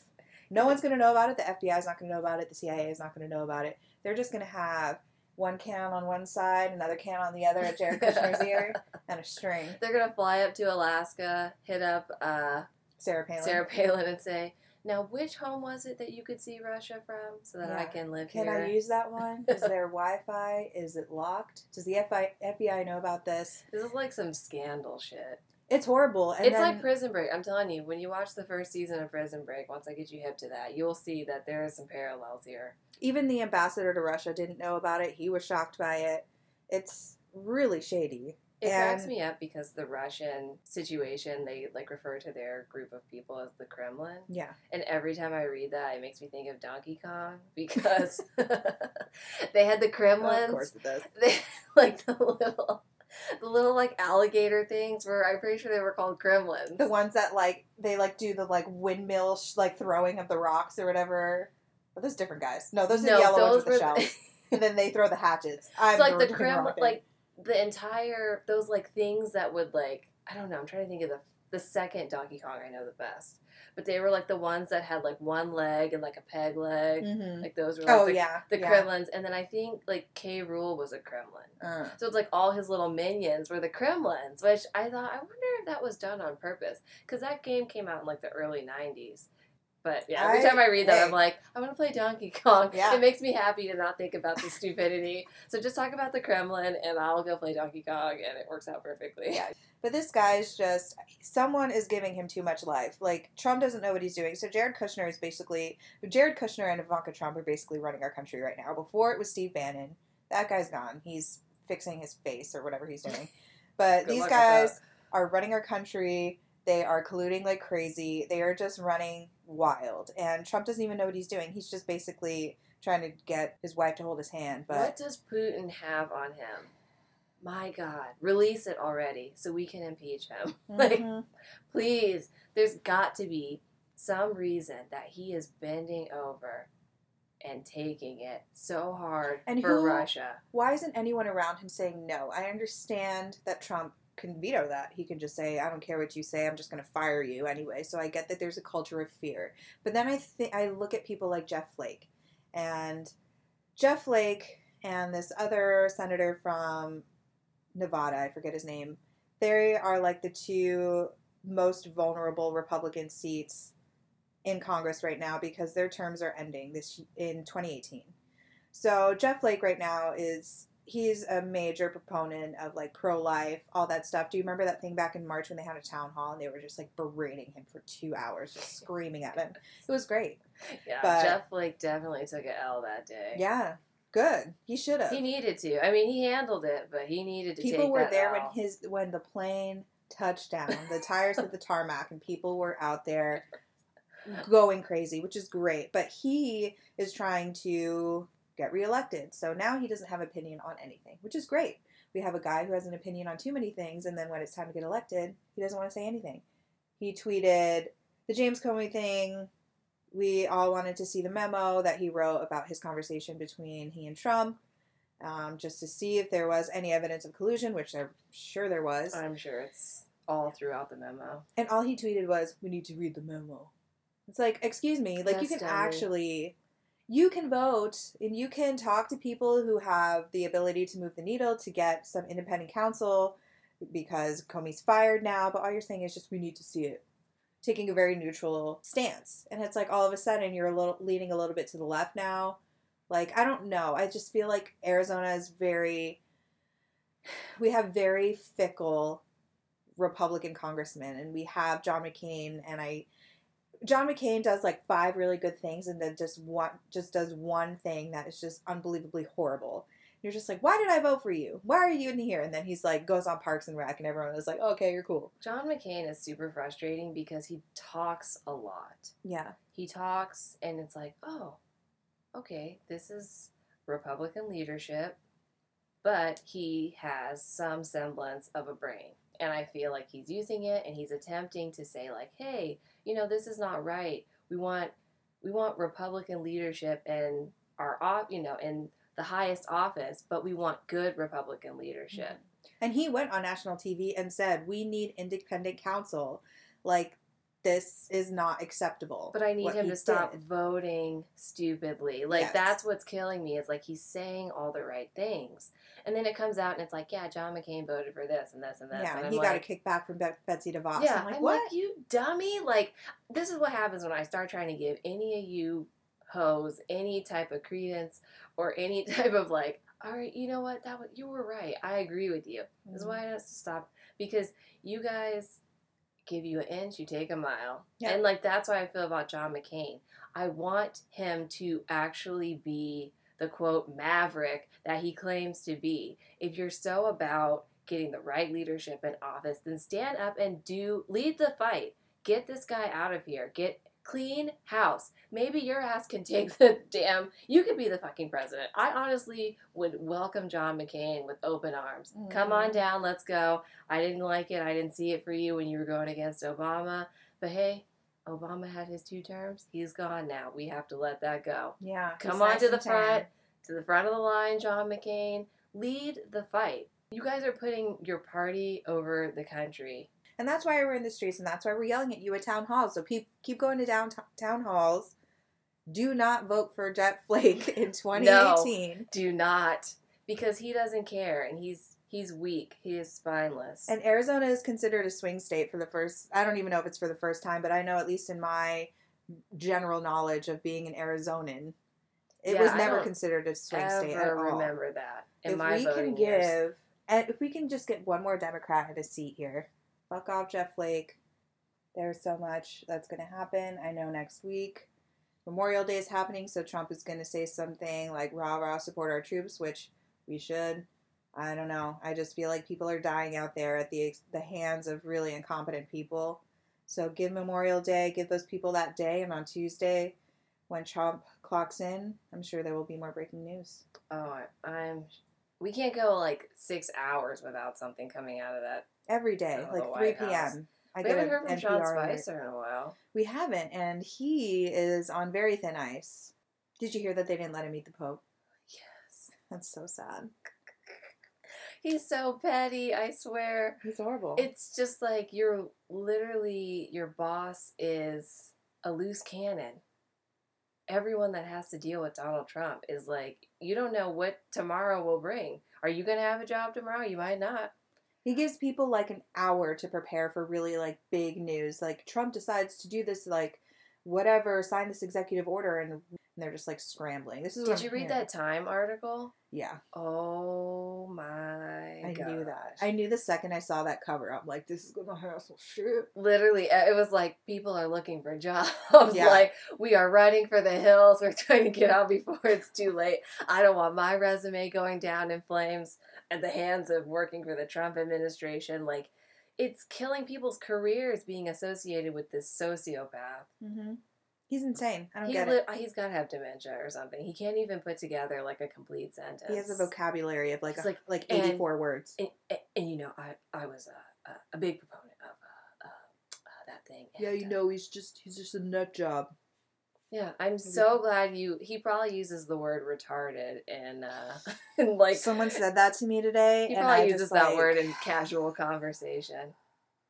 No one's going to know about it. The FBI is not going to know about it. The CIA is not going to know about it. They're just going to have one can on one side, another can on the other at Jared Kushner's ear, and a string. They're gonna fly up to Alaska, hit up uh, Sarah Palin. Sarah Palin, and say, "Now, which home was it that you could see Russia from, so that I can live Can here?" I use that one? Is there Wi-Fi? Is it locked? Does the FBI, FBI know about this? This is like some scandal shit. It's horrible. And it's then, like Prison Break. I'm telling you, when you watch the first season of Prison Break, once I get you hip to that, you'll see that there are some parallels here. even the ambassador to Russia didn't know about it. He was shocked by it. It's really shady. It cracks me up because the Russian situation, they like refer to their group of people as the Kremlin. Yeah. And every time I read that, it makes me think of Donkey Kong because they had the Kremlins. of course it does. They like the little, the little like alligator things. Were I'm pretty sure they were called Kremlins. The ones that like they like do the like windmill sh- like throwing of the rocks or whatever. But those different guys. No, those are no, the yellow ones with the shells. and then they throw the hatchets. I'm it's like the Kremlin, like the entire those like things that would like I don't know. I'm trying to think of the the second Donkey Kong I know the best, but they were like the ones that had like one leg and like a peg leg. Mhm. Like those were like Oh the, yeah, the yeah. Kremlins, and then I think like K. Rool was a Kremlin. Uh, So it's like all his little minions were the Kremlins, which I thought I wonder if that was done on purpose because that game came out in like the early '90s. But yeah, every I- time I read that, hey. I'm like, I want to play Donkey Kong. Yeah. It makes me happy to not think about the stupidity. so just talk about the Kremlin, and I'll go play Donkey Kong, and it works out perfectly. Yeah. But this guy's just someone is giving him too much life. Like Trump doesn't know what he's doing. So Jared Kushner is basically Jared Kushner and Ivanka Trump are basically running our country right now. Before it was Steve Bannon. That guy's gone. He's fixing his face or whatever he's doing. But these luck with that. guys are running our country. They are colluding like crazy. They are just running wild. And Trump doesn't even know what he's doing. He's just basically trying to get his wife to hold his hand. But What does Putin have on him? My God, release it already so we can impeach him. Like, Mhm. Please, there's got to be some reason that he is bending over and taking it so hard And for who- Russia. Why isn't anyone around him saying no? I understand that Trump can veto that. He can just say, "I don't care what you say. I'm just going to fire you anyway." So I get that there's a culture of fear. But then I think I look at people like Jeff Flake, and Jeff Flake and this other senator from Nevada, I forget his name. They are like the two most vulnerable Republican seats in Congress right now because their terms are ending this in 2018. So Jeff Flake right now is he's a major proponent of like pro life, all that stuff. Do you remember that thing back in March when they had a town hall and they were just like berating him for two hours, just screaming at him? It was great. Yeah, But- Jeff like definitely took an L that day. Yeah, good. He should have. He needed to. I mean, he handled it, but he needed to People were there L. when his when the plane touched down, the tires hit the tarmac, and people were out there going crazy, which is great. But he is trying to get reelected, so now he doesn't have opinion on anything, which is great. We have a guy who has an opinion on too many things, and then when it's time to get elected, he doesn't want to say anything. He tweeted the James Comey thing. We all wanted to see the memo that he wrote about his conversation between he and Trump, um, just to see if there was any evidence of collusion, which I'm sure there was. I'm sure it's all throughout the memo. And all he tweeted was, "We need to read the memo." It's like, excuse me, like you can dummy. actually, you can vote and you can talk to people who have the ability to move the needle to get some independent counsel because Comey's fired now. But all you're saying is just, we need to see it, taking a very neutral stance. And it's like all of a sudden you're a little leaning a little bit to the left now. Like I don't know. I just feel like Arizona is very. We have very fickle Republican congressmen, and we have John McCain, and I. John McCain does like five really good things, and then just one just does one thing that is just unbelievably horrible. You're just like, why did I vote for you? Why are you in here? And then he's like, goes on Parks and Rec, and everyone is like, okay, you're cool. John McCain is super frustrating because he talks a lot. Yeah, He talks, and it's like, oh, okay, this is Republican leadership, but he has some semblance of a brain. And I feel like he's using it and he's attempting to say, like, hey, you know, this is not right. We want we want Republican leadership in our off you know, in the highest office, but we want good Republican leadership. and he went on national TV and said, we need independent counsel. Like this is not acceptable. But I need him to stop did. voting stupidly. Like Yes. that's what's killing me. It's like he's saying all the right things, and then it comes out and it's like, yeah, John McCain voted for this and this and this. Yeah, and and he I'm got a kickback from Be- Betsy DeVos. Yeah, I'm like, I'm what? like, you dummy. Like this is what happens when I start trying to give any of you hoes any type of credence or any type of like, all right, you know what? That was, you were right. I agree with you. This is Mm-hmm. why I have to stop because you guys give you an inch, you take a mile. And like that's why I feel about John McCain. I want him to actually be the quote maverick that he claims to be. If you're so about getting the right leadership in office, then stand up and do lead the fight. Get this guy out of here. Get clean house. Maybe your ass can take the damn you could be the fucking president. I honestly would welcome John McCain with open arms. Come on Mhm. down, let's go. I didn't like it. I didn't see it for you when you were going against Obama. But hey, Obama had his two terms. He's gone now. We have to let that go. Yeah, Come on nice to the front, to the front of the line, John McCain. Lead the fight. You guys are putting your party over the country. And that's why we're in the streets, and that's why we're yelling at you at town halls. So keep keep going to downtown town halls. Do not vote for Jeff Flake in 2018. Do not, because he doesn't care, and he's he's weak. He is spineless. And Arizona is considered a swing state for the first. I don't even know if it's for the first time, but I know at least in my general knowledge of being an Arizonan, it Yeah, was never considered a swing state at all. remember that in if my we can years. give, and if we can just get one more Democrat a seat here, fuck off Jeff Flake. There's so much that's going to happen. I know next week Memorial Day is happening, so Trump is going to say something like "rah rah, support our troops," which we should. I don't know. I just feel like people are dying out there at the the hands of really incompetent people. So give Memorial Day, give those people that day, and on Tuesday, when Trump clocks in, I'm sure there will be more breaking news. Oh, I'm. We can't go like six hours without something coming out of that. Every day, like White 3 House. p.m. I we haven't heard from Sean alert. Spicer in a while. We haven't, and he is on very thin ice. Did you hear that they didn't let him meet the Pope? Yes. That's so sad. He's so petty, I swear. He's horrible. It's just like you're literally your boss is a loose cannon. Everyone that has to deal with Donald Trump is like, you don't know what tomorrow will bring. Are you going to have a job tomorrow? You might not. he gives people like an hour to prepare for really like big news. Like Trump decides to do this like whatever, sign this executive order and and they're just like scrambling. This is Did you I'm read hearing. that Time article? Yeah. Oh my I knew that. I knew the second I saw that cover. I'm like, this is gonna hassle shit. literally it was like people are looking for jobs Yeah. like we are running for the hills we're trying to get out before it's too late i don't want my resume going down in flames at the hands of working for the trump administration like it's killing people's careers being associated with this sociopath Mm-hmm. He's insane. I don't he's, get li- it. he's got to have dementia or something he can't even put together like a complete sentence He has a vocabulary of like a, like- like, 84 words. and, and, and you know i, I was a, a, a big proponent of uh, uh, uh, that thing Yeah, you uh, know, he's just he's just a nut job. Yeah, I'm so glad you. He probably uses the word retarded and uh, and like Someone said that to me today, he and probably I uses just, that like, word in casual conversation.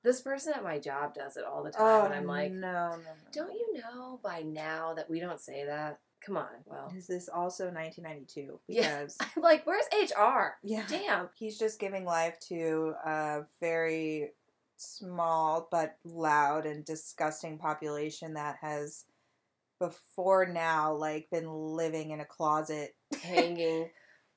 This person at my job does it all the time, Oh and I'm like, no, no, no. don't you know by now that we don't say that? Come on, well, Is this also 1992? Yeah. Because I'm like, where's HR? yeah, Damn. he's just giving life to a very small but loud and disgusting population that has before now like been living in a closet. Hanging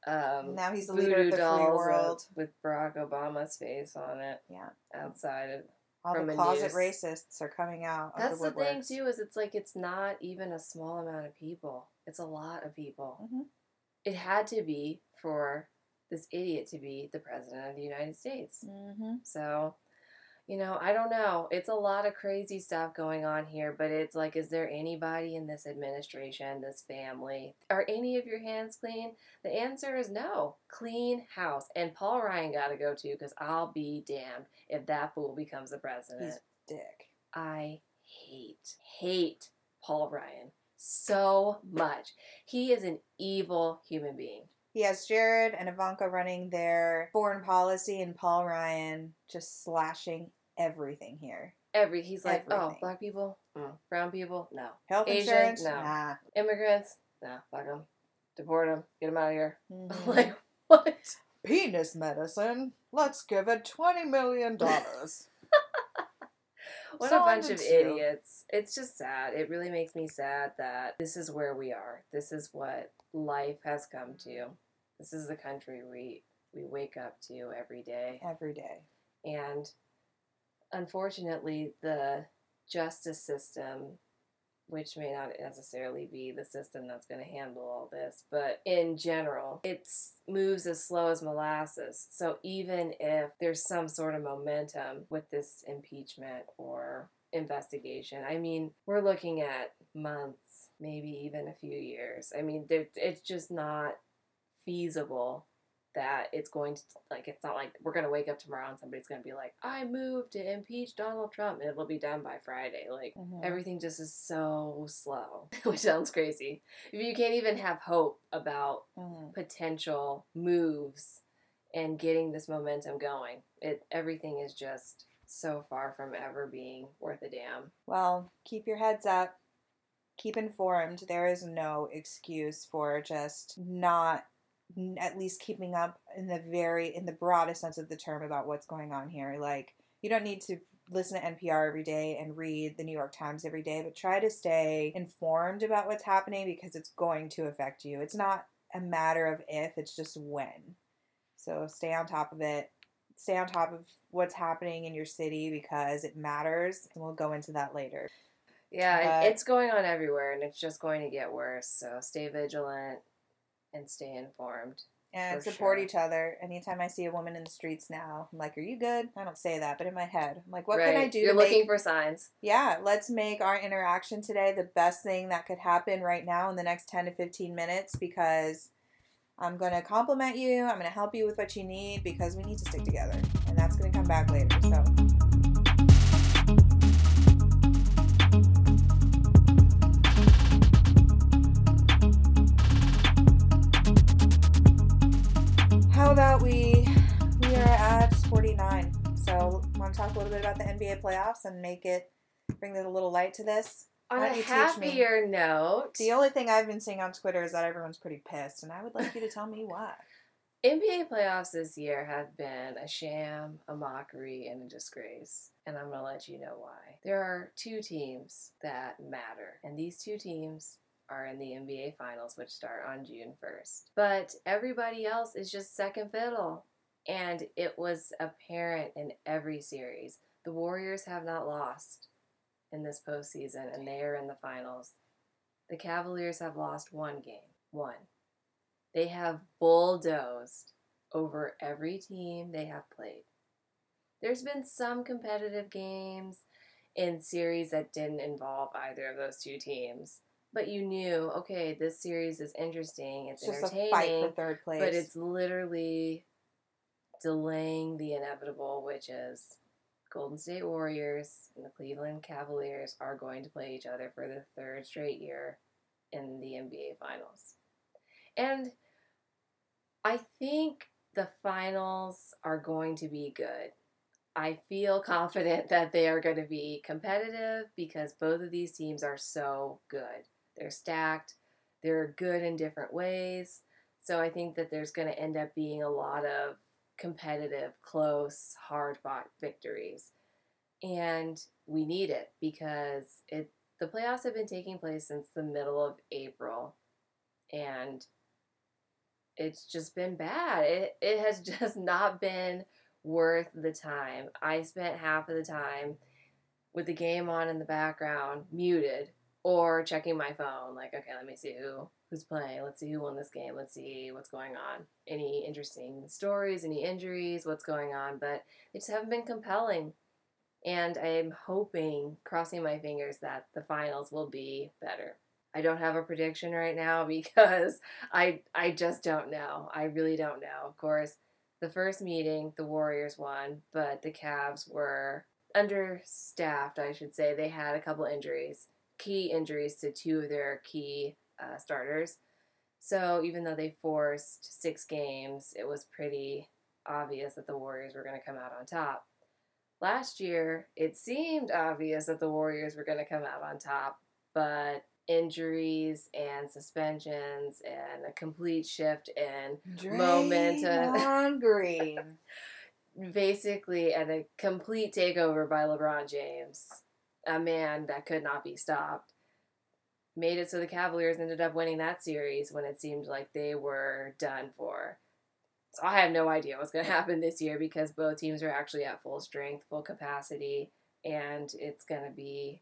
um, now he's the leader of the free world. with Barack Obama's face on it. Yeah. outside of All the closet news. racists are coming out. Of That's the, the thing too. Is it's like it's not even a small amount of people. It's a lot of people. Mhm. It had to be for this idiot to be the president of the United States. Mm-hmm. So, you know, I don't know. It's a lot of crazy stuff going on here, but it's like, is there anybody in this administration, this family? Are any of your hands clean? The answer is no. Clean house. And Paul Ryan got to go too, because I'll be damned if that fool becomes the president. He's dick. I hate, hate Paul Ryan so much. He is an evil human being. He has Jared and Ivanka running their foreign policy, and Paul Ryan just slashing everything here. Every he's like, oh, black people, mm. brown people, no. Health Asian? insurance, No. nah. Immigrants, no. Fuck them. Deport them. Get them out of here. Mhm. like what? penis medicine. Let's give it twenty million dollars. What So a bunch of idiots. It's just sad. It really makes me sad that this is where we are. This is what life has come to. This is the country we we wake up to every day. Every day. And unfortunately, the justice system, which may not necessarily be the system that's going to handle all this, but in general, it moves as slow as molasses. So even if there's some sort of momentum with this impeachment or investigation, I mean, we're looking at months, maybe even a few years. I mean, it's just not feasible that it's going to like it's not like we're going to wake up tomorrow and somebody's going to be like i moved to impeach donald trump and it'll be done by friday like Mhm. everything just is so slow which sounds crazy if you can't even have hope about Mhm. potential moves and getting this momentum going it everything is just so far from ever being worth a damn Well, keep your heads up. Keep informed. There is no excuse for just not at least keeping up in the very in the broadest sense of the term about what's going on here. Like you don't need to listen to NPR every day and read the New York Times every day, but try to stay informed about what's happening because it's going to affect you. It's not a matter of if, it's just when. So stay on top of it. Stay on top of what's happening in your city because it matters, and we'll go into that later. yeah But- it's going on everywhere and it's just going to get worse so stay vigilant and stay informed And support sure. each other. Anytime I see a woman in the streets now, I'm like, "Are you good?" I don't say that, but in my head, I'm like, "What right can I do?" you're looking make- for signs yeah, let's make our interaction today the best thing that could happen right now in the next 10 to 15 minutes because I'm going to compliment you. I'm going to help you with what you need because we need to stick mm-hmm. together. And that's going to come back later. So, 49. So want to talk a little bit about the NBA playoffs and make it bring a little light to this. On Why a you teach me? happier note, The only thing I've been seeing on Twitter is that everyone's pretty pissed, and I would like you to tell me why. NBA playoffs this year have been a sham, a mockery, and a disgrace. And I'm going to let you know why. There are two teams that matter, and these two teams are in the NBA Finals, which start on June 1st. But everybody else is just second fiddle. And it was apparent in every series. The Warriors have not lost in this postseason, and they are in the finals. The Cavaliers have lost one game. One. They have bulldozed over every team they have played. There's been some competitive games in series that didn't involve either of those two teams, but you knew, okay, this series is interesting, it's, It's just a entertaining, fight for third place. but it's literally delaying the inevitable, which is Golden State Warriors and the Cleveland Cavaliers are going to play each other for the third straight year in the NBA Finals. And I think the finals are going to be good. I feel confident that they are going to be competitive because both of these teams are so good. They're stacked, they're good in different ways. So I think that there's going to end up being a lot of competitive, close, hard fought victories. And we need it because it the playoffs have been taking place since the middle of April. And it's just been bad. It it has just not been worth the time. I spent half of the time with the game on in the background, muted, or checking my phone. Like, okay, let me see who who's playing. Let's see who won this game. Let's see what's going on. Any interesting stories? Any injuries? What's going on? But they just haven't been compelling. And I'm hoping, crossing my fingers, that the finals will be better. I don't have a prediction right now because I I just don't know. I really don't know. Of course, the first meeting the Warriors won, but the Cavs were understaffed, I should say. They had a couple injuries, key injuries to two of their key uh, starters. So even though they forced six games, it was pretty obvious that the Warriors were going to come out on top. Last year, it seemed obvious that the Warriors were going to come out on top, but injuries and suspensions and a complete shift in Draymond Green. basically and a complete takeover by LeBron James, a man that could not be stopped, made it so the Cavaliers ended up winning that series when it seemed like they were done for. So I have no idea what's going to happen this year because both teams are actually at full strength, full capacity, and it's going to be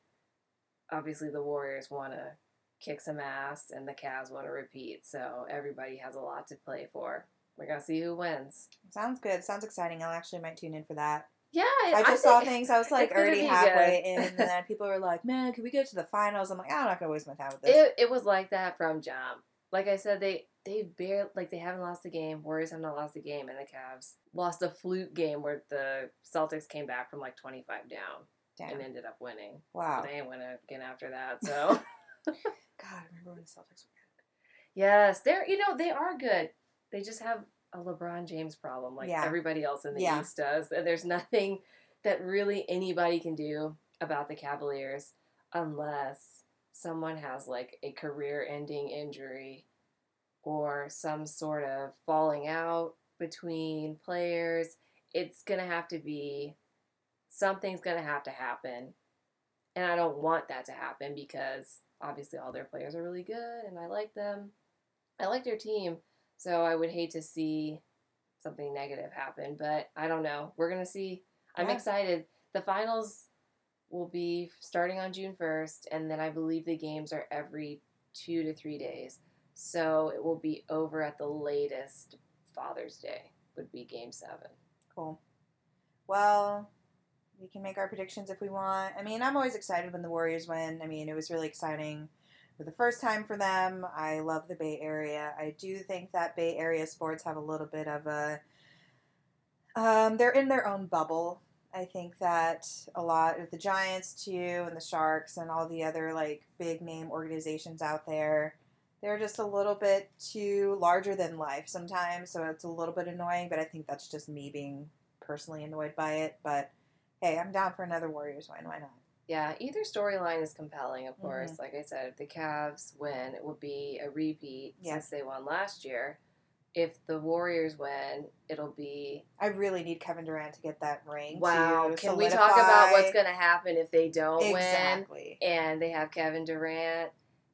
obviously the Warriors want to kick some ass and the Cavs want to repeat. So everybody has a lot to play for. We're going to see who wins. Sounds good. Sounds exciting. I'll actually might tune in for that. Yeah, I just saw things. I was like already halfway in, and then people were like, "Man, can we get to the finals?" I'm like, "I'm not gonna waste my time with this." It, it was like that from jump. Like I said, they they barely like they haven't lost a game. Warriors have not lost a game, and the Cavs lost a fluke game where the Celtics came back from like twenty five down Damn. and ended up winning. Wow. They ain't winning again after that. So God, I remember when the Celtics were good. yes, they're you know they are good. They just have a LeBron James problem, like Yeah. everybody else in the Yeah. East does. And there's nothing that really anybody can do about the Cavaliers unless someone has like a career-ending injury or some sort of falling out between players. It's gonna have to be something's gonna have to happen, and I don't want that to happen because obviously all their players are really good and I like them. I like their team, so I would hate to see something negative happen, but I don't know. We're going to see. I'm Yeah. excited. The finals will be starting on June 1st, and then I believe the games are every two to three days. So it will be over at the latest Father's Day, would be game seven. Cool. Well, we can make our predictions if we want. I mean, I'm always excited when the Warriors win. I mean, it was really exciting for the first time for them. I love the Bay Area. I do think that Bay Area sports have a little bit of a. Um, they're in their own bubble. I think that a lot of the Giants too, and the Sharks, and all the other like big name organizations out there, They're just a little bit too larger than life sometimes, so it's a little bit annoying, but I think that's just me being personally annoyed by it. But hey, I'm down for another Warriors win. Why not? Yeah, either storyline is compelling, of course. Mm-hmm. Like I said, if the Cavs win, it will be a repeat Yeah. since they won last year. If the Warriors win, it'll be I really need Kevin Durant to get that ring. wow. Can we talk about what's going to happen if they don't win exactly? and they have Kevin Durant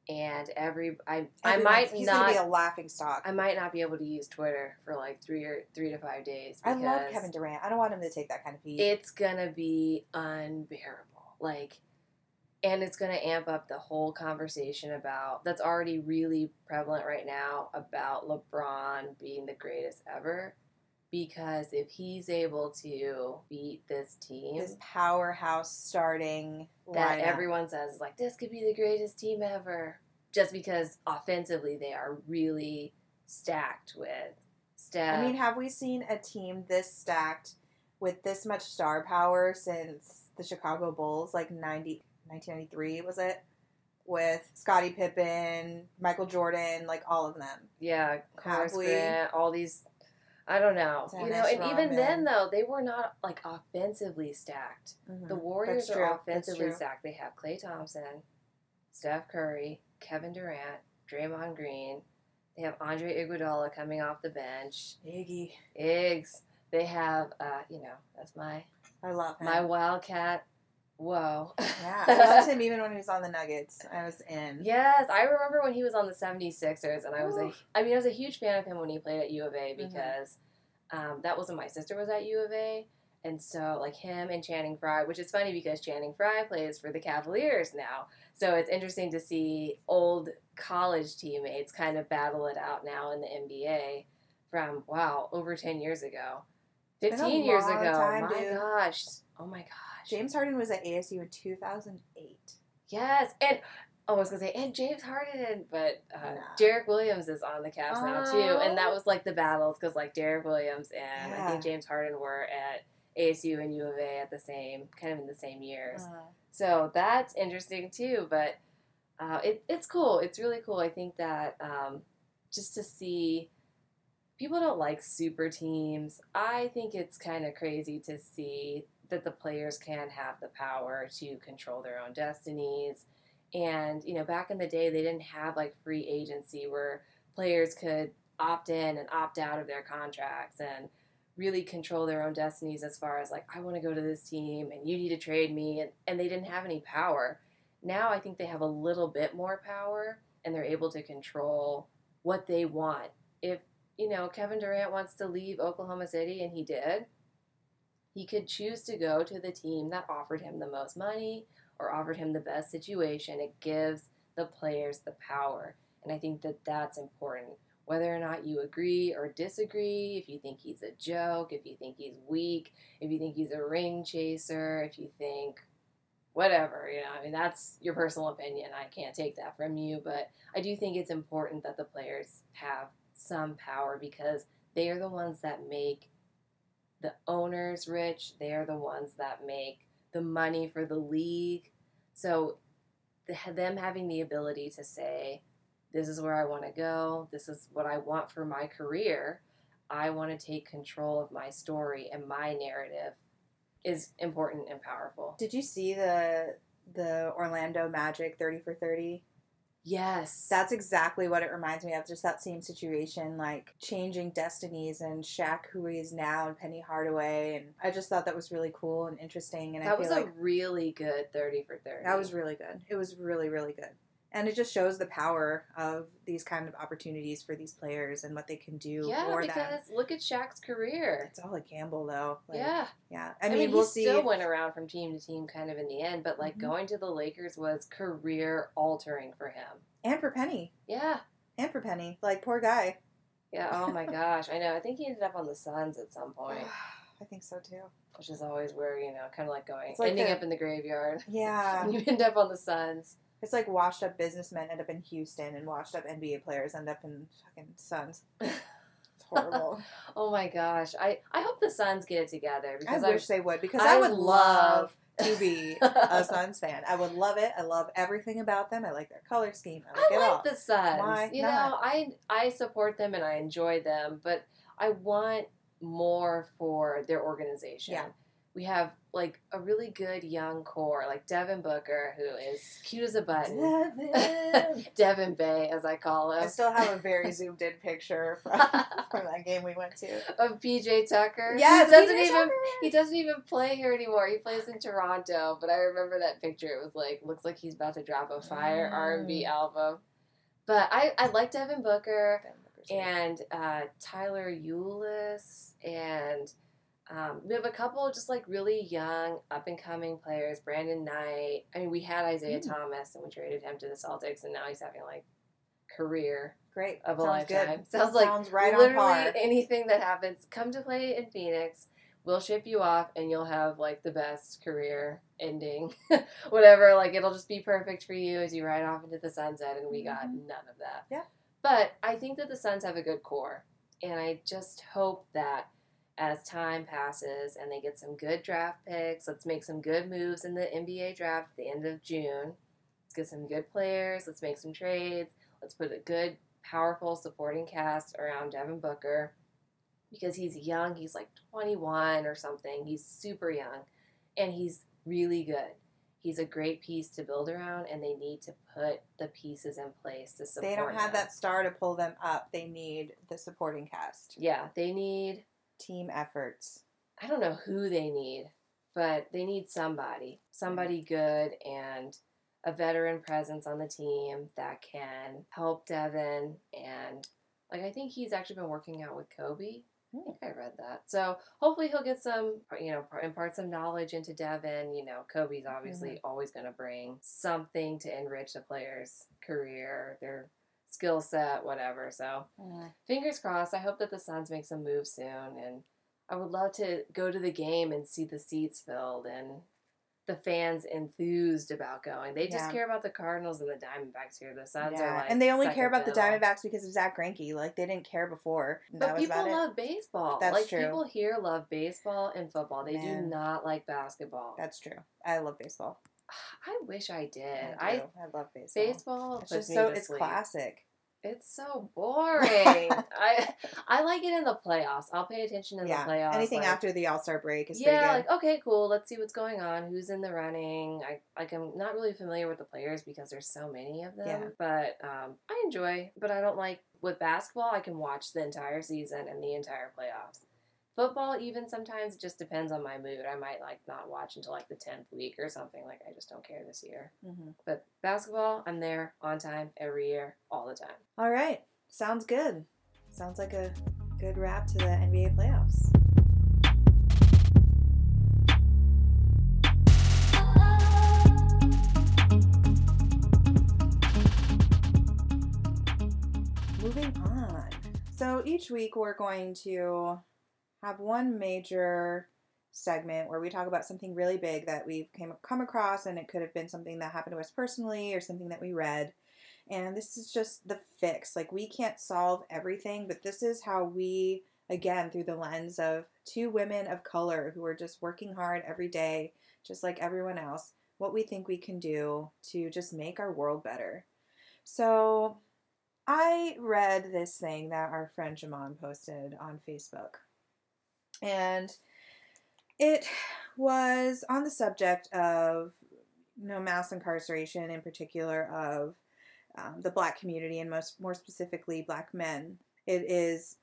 and every I I might He's not gonna be a laughing stock. I might not be able to use Twitter for like three or three to five days. I love Kevin Durant. I don't want him to take that kind of heat. It's gonna be unbearable. Like, and it's gonna amp up the whole conversation about that's already really prevalent right now about LeBron being the greatest ever. Because if he's able to beat this team, this powerhouse starting that lineup. everyone says like this could be the greatest team ever just because offensively they are really stacked with Steph. I mean, have we seen a team this stacked with this much star power since the Chicago Bulls, like 90, 1993, was it? With Scottie Pippen, Michael Jordan, like all of them. yeah, Horace Grant, all these I don't know. you know, Dennis and even then though, they were not like offensively stacked. The Warriors are offensively stacked. They have Klay Thompson, Steph Curry, Kevin Durant, Draymond Green. They have Andre Iguodala coming off the bench. Iggy. Iggs. They have, uh, you know, that's my I love him. my Wildcat. Whoa. yeah, I loved him even when he was on the Nuggets. I was in. Yes, I remember when he was on the 76ers, and I was a, Ooh. I mean, I was a huge fan of him when he played at U of A Mhm. because um, that was when my sister was at U of A, and so like him and Channing Frye, which is funny because Channing Frye plays for the Cavaliers now, so it's interesting to see old college teammates kind of battle it out now in the NBA from wow over 10 years ago, a 15 years ago. time, my dude. gosh, oh my gosh. James Harden was at ASU in 2008. Yes, and oh, I was gonna say, and James Harden, but uh, Nah. Derrick Williams is on the Cavs now too, and that Oh. was like the battles because like Derrick Williams and I think James Harden were at ASU and U of A at the same kind of in the same years, Uh, so that's interesting too. But uh, it, it's cool. It's really cool. I think that um, just to see. People don't like super teams. I think it's kind of crazy to see that the players can have the power to control their own destinies. And, you know, back in the day, they didn't have like free agency where players could opt in and opt out of their contracts and really control their own destinies as far as like, I want to go to this team and you need to trade me. And, and they didn't have any power. Now I think they have a little bit more power and they're able to control what they want. If, you know, Kevin Durant wants to leave Oklahoma City and he did, he could choose to go to the team that offered him the most money or offered him the best situation. It gives the players the power. And I think that that's important. Whether or not you agree or disagree, if you think he's a joke, if you think he's weak, if you think he's a ring chaser, if you think whatever, you know, I mean, that's your personal opinion. I can't take that from you. But I do think it's important that the players have some power because they are the ones that make the owners rich. They are the ones that make the money for the league. So the, them having the ability to say, this is where I want to go, this is what I want for my career, I want to take control of my story and my narrative is important and powerful. Did you see the the Orlando Magic 30 for 30? Yes. That's exactly what it reminds me of. Just that same situation, like changing destinies and Shaq, who he is now, and Penny Hardaway. And I just thought that was really cool and interesting. And I that feel was a like really good 30 for 30. that was really good. It was really, really good. And it just shows the power of these kind of opportunities for these players and what they can do Yeah, for because them. look at Shaq's career. It's all a gamble, though. Like, yeah. yeah. I I mean, mean, we'll he see. still went around from team to team kind of in the end, but like Mhm. going to the Lakers was career altering for him. and for Penny, Yeah. and for Penny, like poor guy. Yeah. Oh my gosh. I know. I think he ended up on the Suns at some point, I think so too. which is always where, you know, kind of like going, like ending the- up in the graveyard. Yeah. You end up on the Suns. It's like washed up businessmen end up in Houston and washed up NBA players end up in fucking Suns. It's horrible. Oh my gosh. I, I hope the Suns get it together I because wish they would because I I, would love to be a Suns fan. I would love it. I love everything about them. I like their color scheme. I like I it like all. the Suns. Why you not? know, I I support them and I enjoy them, but I want more for their organization. Yeah. We have like a really good young core, like Devin Booker, who is cute as a button. Devin. Devin Bay, as I call him. I still have a very zoomed in picture from, from that game we went to. of PJ Tucker. Yeah, he doesn't PJ even Tucker. he doesn't even play here anymore. He plays in Toronto, but I remember that picture. It was like looks like he's about to drop a fire Mm. R and B album. But I I like Devin Booker and uh, Tyler Ulis, and um, we have a couple of just like really young, up and coming players. Brandon Knight. I mean, we had Isaiah Mm. Thomas, and we traded him to the Celtics, and now he's having like career Great. of a Sounds lifetime. Good. Sounds like sounds right on literally anything that happens. Come to play in Phoenix. We'll ship you off, and you'll have like the best career ending, whatever. Like it'll just be perfect for you as you ride off into the sunset. And we got Mhm. none of that. Yeah. But I think that the Suns have a good core, and I just hope that as time passes and they get some good draft picks, let's make some good moves in the NBA draft at the end of June. Let's get some good players. Let's make some trades. Let's put a good, powerful supporting cast around Devin Booker because he's young. He's like 21 or something. He's super young and he's really good. He's a great piece to build around, and they need to put the pieces in place to support They don't have him. that star to pull them up. They need the supporting cast. Yeah, they need Team efforts. I don't know who they need, but they need somebody, somebody good and a veteran presence on the team that can help Devin. And like, I think he's actually been working out with Kobe. I hmm. think I read that. So hopefully he'll get some, you know, impart some knowledge into Devin. You know, Kobe's obviously mm-hmm. always going to bring something to enrich the player's career, their skill set, whatever. So fingers crossed. I hope that the Suns make some moves soon, and I would love to go to the game and see the seats filled and the fans enthused about going. They just Yeah. care about the Cardinals and the Diamondbacks here. The Suns are Yeah, like, and they only care about the. Diamondbacks because of Zack Greinke. Like they didn't care before. That But people love baseball. That's like true. people here love baseball and football. They do not like basketball. That's true. I love baseball. I wish I did. I, I. I love baseball. baseball. It's just so it's sleep. classic. It's so boring. I I like it in the playoffs. I'll pay attention in yeah. the playoffs. Anything like- after the All Star break is yeah, like okay, cool. Let's see what's going on. Who's in the running? I like. I'm not really familiar with the players because there's so many of them. Yeah. But um, I enjoy. But I don't like with basketball. I can watch the entire season and the entire playoffs. Football, even sometimes it just depends on my mood. I might like not watch until like the tenth week or something. Like I just don't care this year. good. hmm But basketball, I'm there on time every year, all the time. All right. Sounds good. Sounds like a good wrap to the NBA playoffs. Moving on. So each week we're going to have one major segment where we talk about something really big that we've came, come across, and it could have been something that happened to us personally or something that we read. And this is just the fix. Like, we can't solve everything, but this is how we, again, through the lens of two women of color who are just working hard every day, just like everyone else, what we think we can do to just make our world better. So, I read this thing that our friend Jamon posted on Facebook. And it was on the subject of you know mass incarceration in particular of um, the black community and most more specifically black men. It is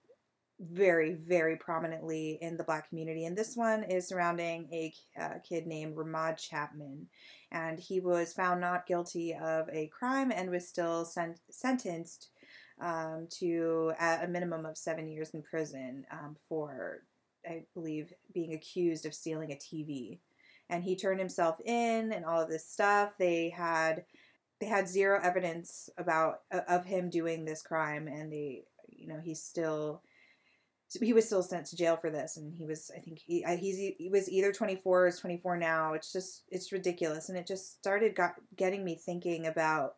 very very prominently in the black community. And this one is surrounding a uh, kid named ramad chapman. And he was found not guilty of a crime and was still sen- sentenced um, to a minimum of seven years in prison um, for I believe, being accused of stealing a TV. And he turned himself in and all of this stuff. They had they had zero evidence about of him doing this crime and they you know, he's still he was still sent to jail for this and he was I think he he's he was either 24 or is 24 now. It's just it's ridiculous and it just started got getting me thinking about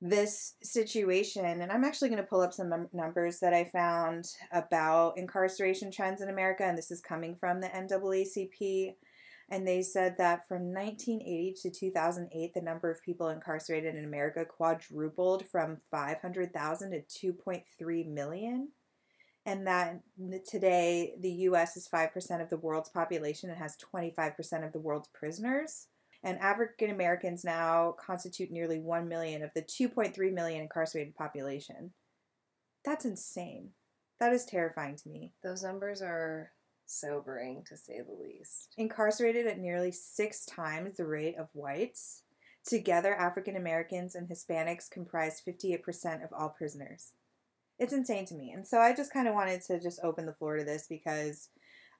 this situation, and I'm actually going to pull up some num- numbers that I found about incarceration trends in America, and this is coming from the NAACP. And they said that from 1980 to 2008, the number of people incarcerated in America quadrupled from 500,000 to 2.3 million. And that today the US is 5% of the world's population and has 25% of the world's prisoners. And African Americans now constitute nearly 1 million of the 2.3 million incarcerated population. That's insane. That is terrifying to me. Those numbers are sobering to say the least. Incarcerated at nearly six times the rate of whites. Together, African Americans and Hispanics comprise 58% of all prisoners. It's insane to me. And so I just kind of wanted to just open the floor to this because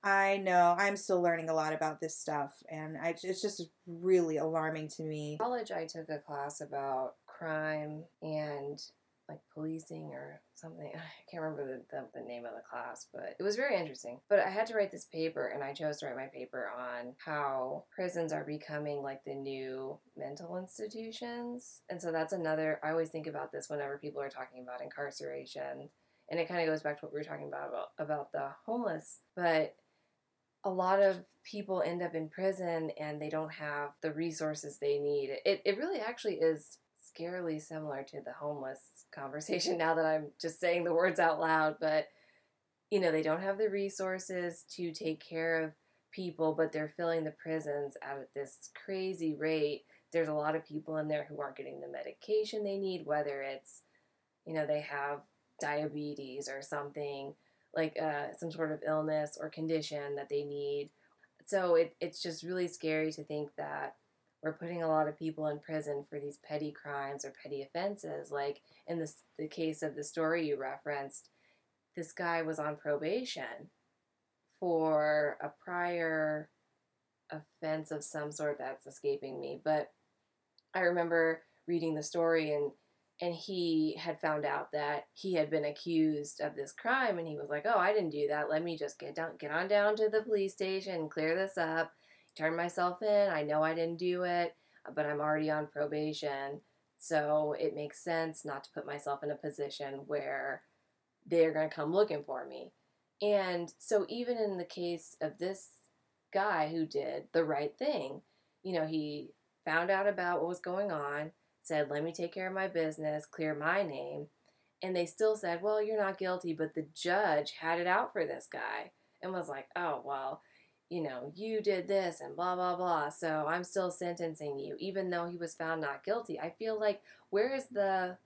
I know I'm still learning a lot about this stuff, and I, it's just really alarming to me. College, I took a class about crime and like policing or something. I can't remember the, the, the, name of the class, but it was very interesting. But I had to write this paper, and I chose to write my paper on how prisons are becoming like the new mental institutions. And so that's another, I always think about this whenever people are talking about incarceration. And it kind of goes back to what we were talking about, about about the homeless. But a lot of people end up in prison and they don't have the resources they need. It, it really actually is scarily similar to the homeless conversation now that I'm just saying the words out loud, but you know, they don't have the resources to take care of people, but they're filling the prisons at this crazy rate. There's a lot of people in there who aren't getting the medication they need, whether it's, you know, they have diabetes or something like uh, some sort of illness or condition that they need. So it, it's just really scary to think that we're putting a lot of people in prison for these petty crimes or petty offenses. Like in this, the case of the story you referenced, this guy was on probation for a prior offense of some sort that's escaping me. But I remember reading the story and and he had found out that he had been accused of this crime and he was like oh i didn't do that let me just get down get on down to the police station clear this up turn myself in. I know I didn't do it, uh, but I'm already on probation. So it makes sense not to put myself in a position where they're going to come looking for me. And so, even in the case of this guy who did the right thing, you know, he found out about what was going on, said, Let me take care of my business, clear my name. And they still said, Well, you're not guilty. But the judge had it out for this guy and was like, Oh, well, you know, you did this and blah, blah, blah. So I'm still sentencing you, even though he was found not guilty. I feel like where is the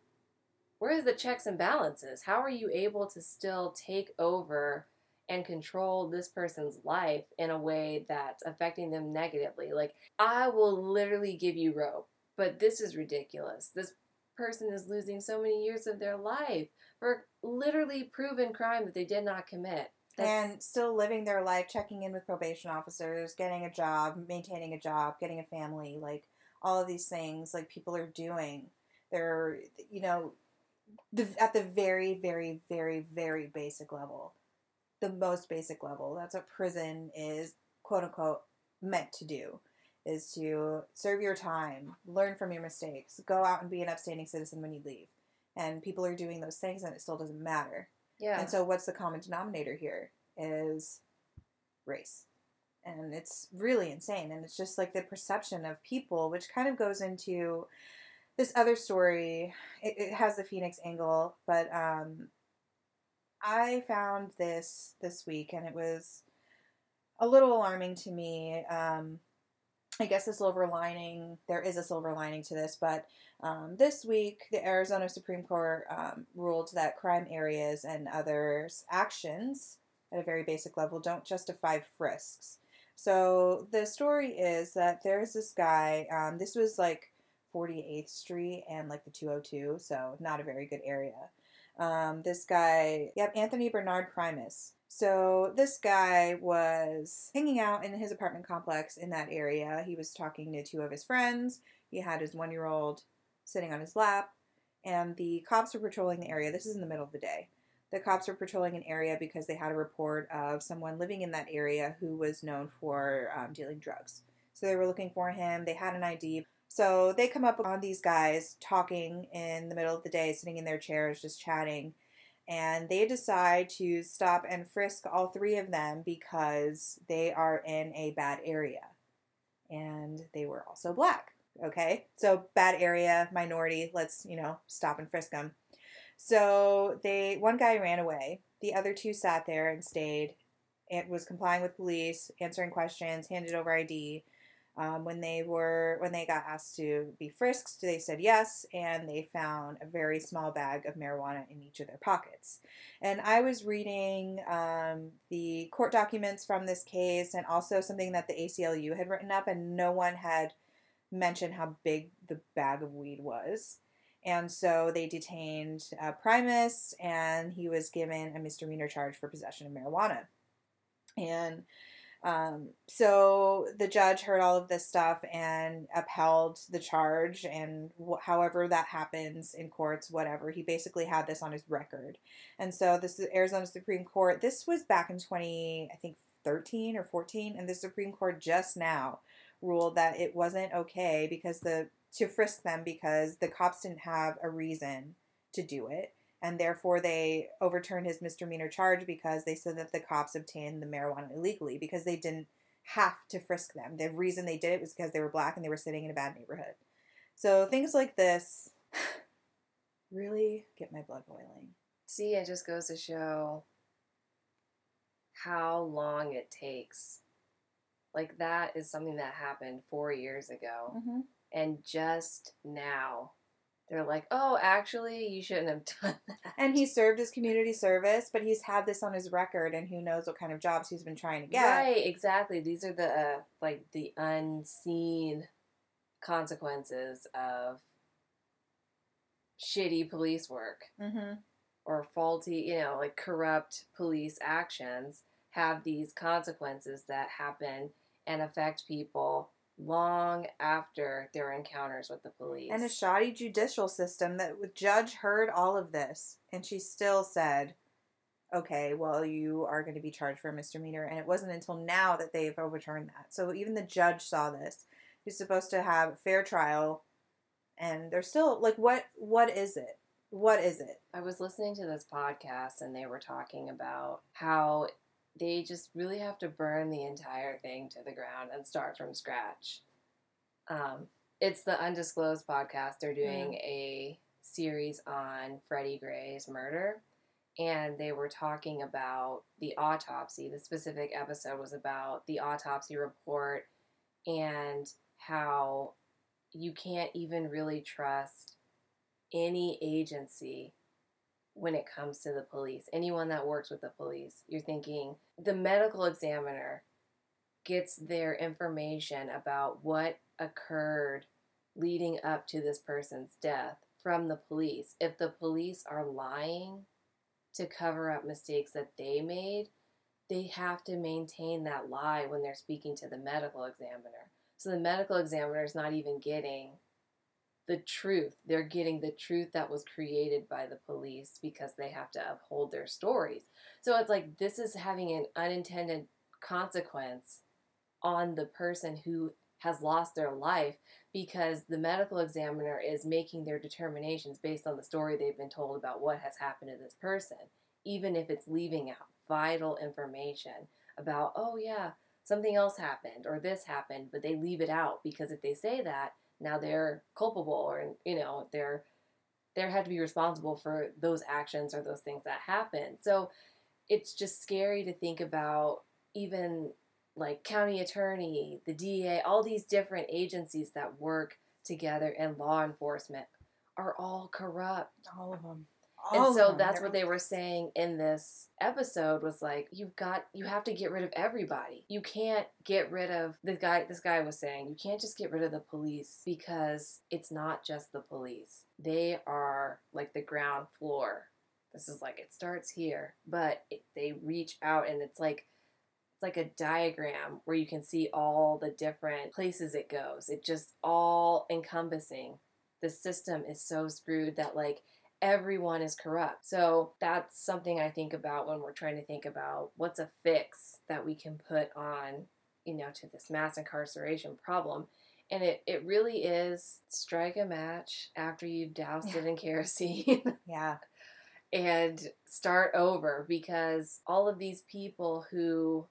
where is the checks and balances? How are you able to still take over and control this person's life in a way that's affecting them negatively? Like, I will literally give you rope, but this is ridiculous. This person is losing so many years of their life for literally proven crime that they did not commit. That's... and still living their life, checking in with probation officers, getting a job, maintaining a job, getting a family, like all of these things, like people are doing. They're, you know, the, at the very, very, very, very basic level, the most basic level. That's what prison is, quote unquote, meant to do is to serve your time, learn from your mistakes, go out and be an upstanding citizen when you leave. And people are doing those things and it still doesn't matter. Yeah. And so what's the common denominator here is race. And it's really insane. And it's just like the perception of people, which kind of goes into this other story. It, it has the Phoenix angle, but um, I found this this week and it was a little alarming to me. Um, I guess the silver lining, there is a silver lining to this, but um, this week the Arizona Supreme Court um, ruled that crime areas and others' actions at a very basic level don't justify frisks. So the story is that there's this guy, um, this was like 48th Street and like the 202, so not a very good area. Um, this guy, yep, Anthony Bernard Primus. So this guy was hanging out in his apartment complex in that area. He was talking to two of his friends. He had his one year old sitting on his lap, and the cops were patrolling the area. This is in the middle of the day. The cops were patrolling an area because they had a report of someone living in that area who was known for um, dealing drugs. So they were looking for him. They had an ID. So they come up on these guys talking in the middle of the day, sitting in their chairs, just chatting and they decide to stop and frisk all three of them because they are in a bad area. and they were also black. Okay, so bad area, minority. Let's you know stop and frisk them. So they one guy ran away. The other two sat there and stayed. It was complying with police, answering questions, handed over ID. Um, when they were when they got asked to be frisked, they said yes, and they found a very small bag of marijuana in each of their pockets. And I was reading um, the court documents from this case, and also something that the ACLU had written up, and no one had mentioned how big the bag of weed was. And so they detained uh, Primus, and he was given a misdemeanor charge for possession of marijuana. And um, so the judge heard all of this stuff and upheld the charge, and wh- however that happens in courts, whatever, he basically had this on his record. And so this is Arizona Supreme Court. This was back in 20, I think 13 or 14, and the Supreme Court just now ruled that it wasn't okay because the to frisk them because the cops didn't have a reason to do it and therefore they overturned his misdemeanor charge because they said that the cops obtained the marijuana illegally because they didn't have to frisk them. The reason they did it was because they were black and they were sitting in a bad neighborhood. So things like this really get my blood boiling. See, it just goes to show how long it takes. Like, that is something that happened four years ago. Mm-hmm. And just now, they're like, oh, actually, you shouldn't have done that. And he served his community service, but he's had this on his record, and who knows what kind of jobs he's been trying to get. Right, exactly. These are the, uh, like, the unseen consequences of shitty police work. Mm-hmm. or faulty, you know, like corrupt police actions have these consequences that happen and affect people long after their encounters with the police. And a shoddy judicial system that the judge heard all of this, and she still said, "Okay, well, you are going to be charged for a misdemeanor." And it wasn't until now that they've overturned that. So even the judge saw this. He's supposed to have a fair trial, and they're still like, "What? What is it? What is it?" I was listening to this podcast and they were talking about how they just really have to burn the entire thing to the ground and start from scratch. Um, it's the Undisclosed podcast. They're doing a series on Freddie Gray's murder, and they were talking about the autopsy. The specific episode was about the autopsy report and how you can't even really trust any agency when it comes to the police, anyone that works with the police. You're thinking the medical examiner gets their information about what occurred leading up to this person's death from the police. If the police are lying to cover up mistakes that they made, they have to maintain that lie when they're speaking to the medical examiner. So the medical examiner is not even getting the truth. They're getting the truth that was created by the police because they have to uphold their stories. So it's like this is having an unintended consequence on the person who has lost their life because the medical examiner is making their determinations based on the story they've been told about what has happened to this person, even if it's leaving out vital information about, oh, yeah, something else happened or this happened, but they leave it out because if they say that, now they're culpable or you know they're they're had to be responsible for those actions or those things that happen so it's just scary to think about even like county attorney the da all these different agencies that work together and law enforcement are all corrupt All of them. And so that's what they were saying in this episode was like you've got you have to get rid of everybody. You can't get rid of the guy this guy was saying you can't just get rid of the police because it's not just the police. They are like the ground floor. This is like it starts here but it, they reach out and it's like it's like a diagram where you can see all the different places it goes. It just all encompassing. The system is so screwed that like everyone is corrupt. So that's something I think about when we're trying to think about what's a fix that we can put on, you know, to this mass incarceration problem. And it, it really is strike a match after you've doused it in kerosene Yeah. and start over because all of these people who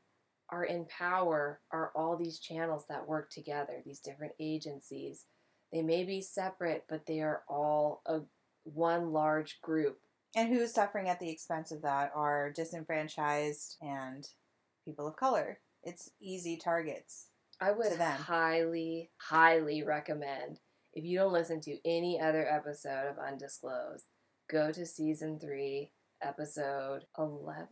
are in power are all these channels that work together, these different agencies. They may be separate, but they are all a one large group. And who's suffering at the expense of that are disenfranchised and people of color. It's easy targets. I would highly, highly recommend if you don't listen to any other episode of Undisclosed, go to season three, episode 11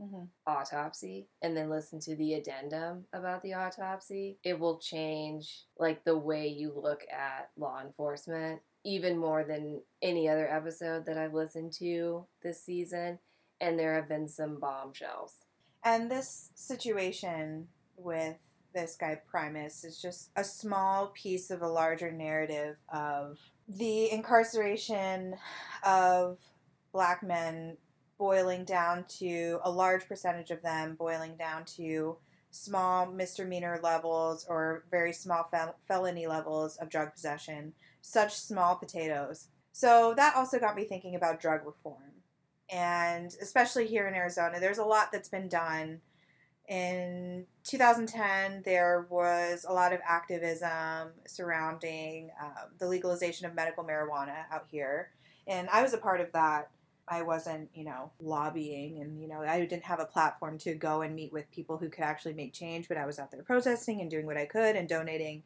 Mm-hmm. autopsy and then listen to the addendum about the autopsy it will change like the way you look at law enforcement even more than any other episode that i've listened to this season and there have been some bombshells. And this situation with this guy Primus is just a small piece of a larger narrative of the incarceration of black men boiling down to a large percentage of them boiling down to small misdemeanor levels or very small fel- felony levels of drug possession, such small potatoes. So that also got me thinking about drug reform. And especially here in Arizona, there's a lot that's been done. In 2010, there was a lot of activism surrounding um, the legalization of medical marijuana out here. And I was a part of that. I wasn't, you know, lobbying and, you know, I didn't have a platform to go and meet with people who could actually make change, but I was out there protesting and doing what I could and donating.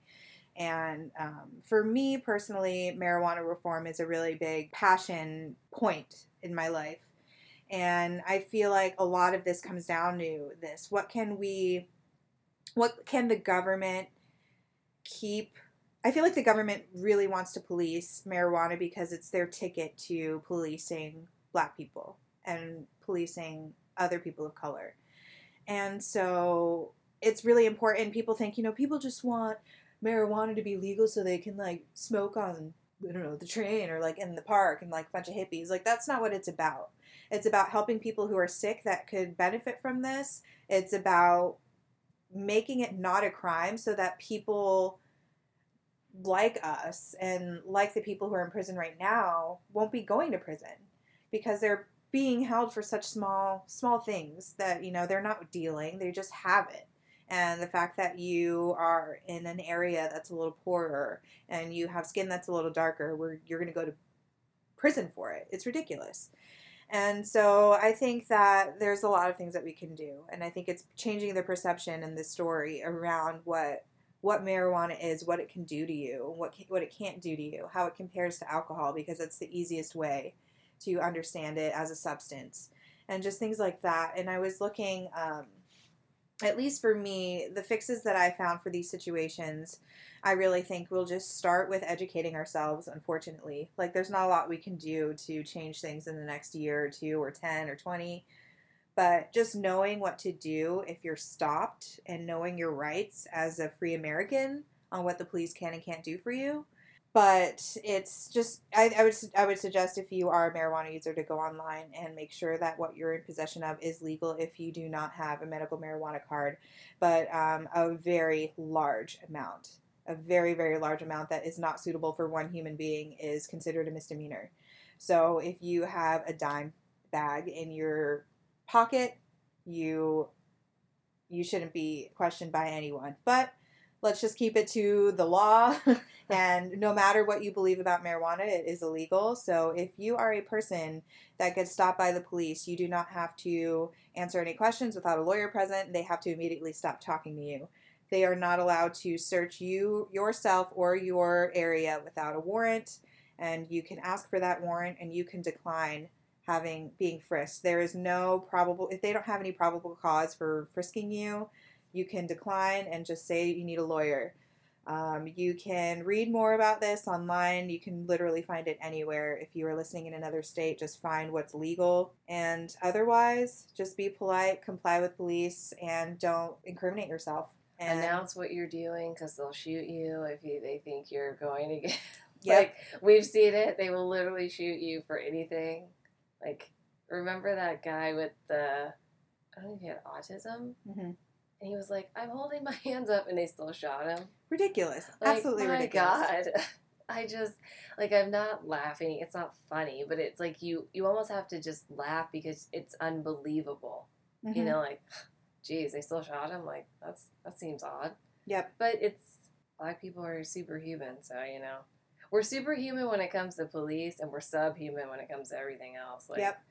And um, for me personally, marijuana reform is a really big passion point in my life. And I feel like a lot of this comes down to this. What can we, what can the government keep? I feel like the government really wants to police marijuana because it's their ticket to policing black people and policing other people of color. And so it's really important. People think, you know, people just want marijuana to be legal so they can like smoke on I don't know the train or like in the park and like a bunch of hippies. Like that's not what it's about. It's about helping people who are sick that could benefit from this. It's about making it not a crime so that people like us and like the people who are in prison right now won't be going to prison because they're being held for such small small things that you know they're not dealing they just have it and the fact that you are in an area that's a little poorer and you have skin that's a little darker where you're going to go to prison for it. It's ridiculous. And so i think that there's a lot of things that we can do and i think it's changing the perception and the story around what what marijuana is what it can do to you what what it can't do to you how it compares to alcohol because it's the easiest way to understand it as a substance and just things like that. And i was looking um, at least for me, the fixes that I found for these situations, I really think we'll just start with educating ourselves, unfortunately. Like, there's not a lot we can do to change things in the next year or two or 10 or 20. But just knowing what to do if you're stopped and knowing your rights as a free American on what the police can and can't do for you. But it's just, I, I would I would suggest if you are a marijuana user to go online and make sure that what you're in possession of is legal if you do not have a medical marijuana card, but um, a very large amount, a very very large amount that is not suitable for one human being is considered a misdemeanor. So if you have a dime bag in your pocket, you you shouldn't be questioned by anyone. But let's just keep it to the law. and no matter what you believe about marijuana, it is illegal. So if you are a person that gets stopped by the police, you do not have to answer any questions without a lawyer present. They have to immediately stop talking to you. They are not allowed to search you yourself or your area without a warrant. And you can ask for that warrant and you can decline having being frisked. There is no probable if they don't have any probable cause for frisking you, you can decline and just say you need a lawyer. Um, you can read more about this online. You can literally find it anywhere. If you are listening in another state, just find what's legal. And otherwise, just be polite, comply with police, and don't incriminate yourself. And Announce what you're doing because they'll shoot you if you, they think you're going to get. Yep. Like we've seen it, they will literally shoot you for anything. Like remember that guy with the I don't know if he had autism, Mhm. And he was like, "I'm holding my hands up," and they still shot him. ridiculous. Like, Absolutely my ridiculous. God. I just like I'm not laughing. It's not funny, but it's like you you almost have to just laugh because it's unbelievable. You Mhm. know, like geez, they still shot him. Like that's that seems odd. Yep. But it's black people are superhuman, so you know we're superhuman when it comes to police, and we're subhuman when it comes to everything else. Like, Yep.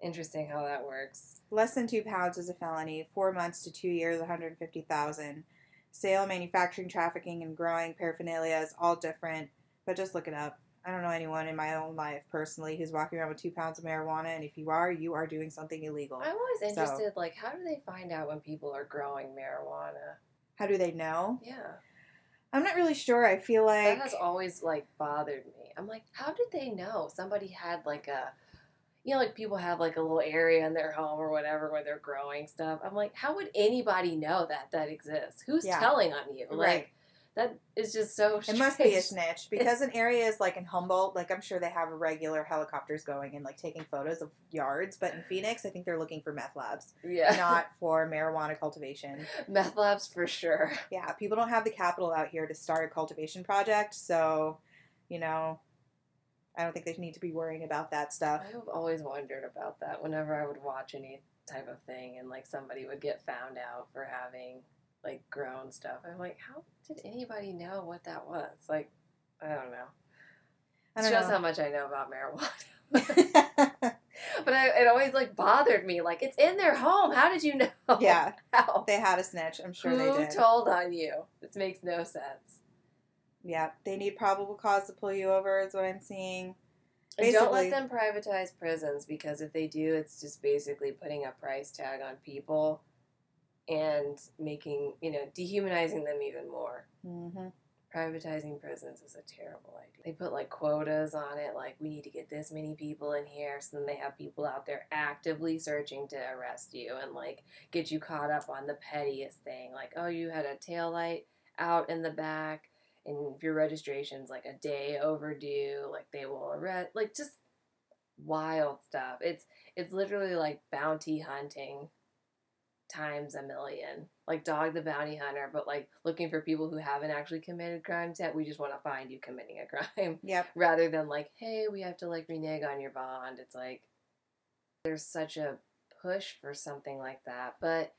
Interesting how that works. Less than two pounds is a felony. Four months to two years, 150,000. Sale, manufacturing, trafficking, and growing paraphernalia is all different. But just look it up. I don't know anyone in my own life personally who's walking around with two pounds of marijuana, and if you are, you are doing something illegal. I'm always So- interested, like, how do they find out when people are growing marijuana? How do they know? Yeah, I'm not really sure. I feel like that has always like bothered me. I'm like, how did they know somebody had like a, you know, like people have like a little area in their home or whatever where they're growing stuff. I'm like, how would anybody know that that exists? Who's Yeah. telling on you? Like, Right. that is just so. It must be a snitch because in areas like in Humboldt, like I'm sure they have regular helicopters going and like taking photos of yards, but in Phoenix, I think they're looking for meth labs, Yeah, not for marijuana cultivation. meth labs for sure. Yeah, people don't have the capital out here to start a cultivation project, so you know, I don't think they need to be worrying about that stuff. I've always wondered about that whenever I would watch any type of thing and like somebody would get found out for having like grown stuff. I'm like, how did anybody know what that was? Like, I don't know. I It don't shows know. how much I know about marijuana. but I, it always like bothered me. Like, it's in their home. How did you know? yeah, How? they had a snitch. I'm sure Who they did. told on you? This makes no sense. Yeah, they need probable cause to pull you over. Is what I'm seeing. And don't let them privatize prisons because if they do, it's just basically putting a price tag on people and making, you know, dehumanizing them even more. hmm Privatizing prisons is a terrible idea. They put like quotas on it, like we need to get this many people in here. So then they have people out there actively searching to arrest you and like get you caught up on the pettiest thing. Like, oh, you had a tail light out in the back and if your registration's like a day overdue, like they will arrest like just wild stuff. It's it's literally like bounty hunting times a million. Like Dog the Bounty Hunter, but like looking for people who haven't actually committed crimes yet. We just want to find you committing a crime Yep. rather than like, hey, we have to like renege on your bond. It's like there's such a push for something like that. But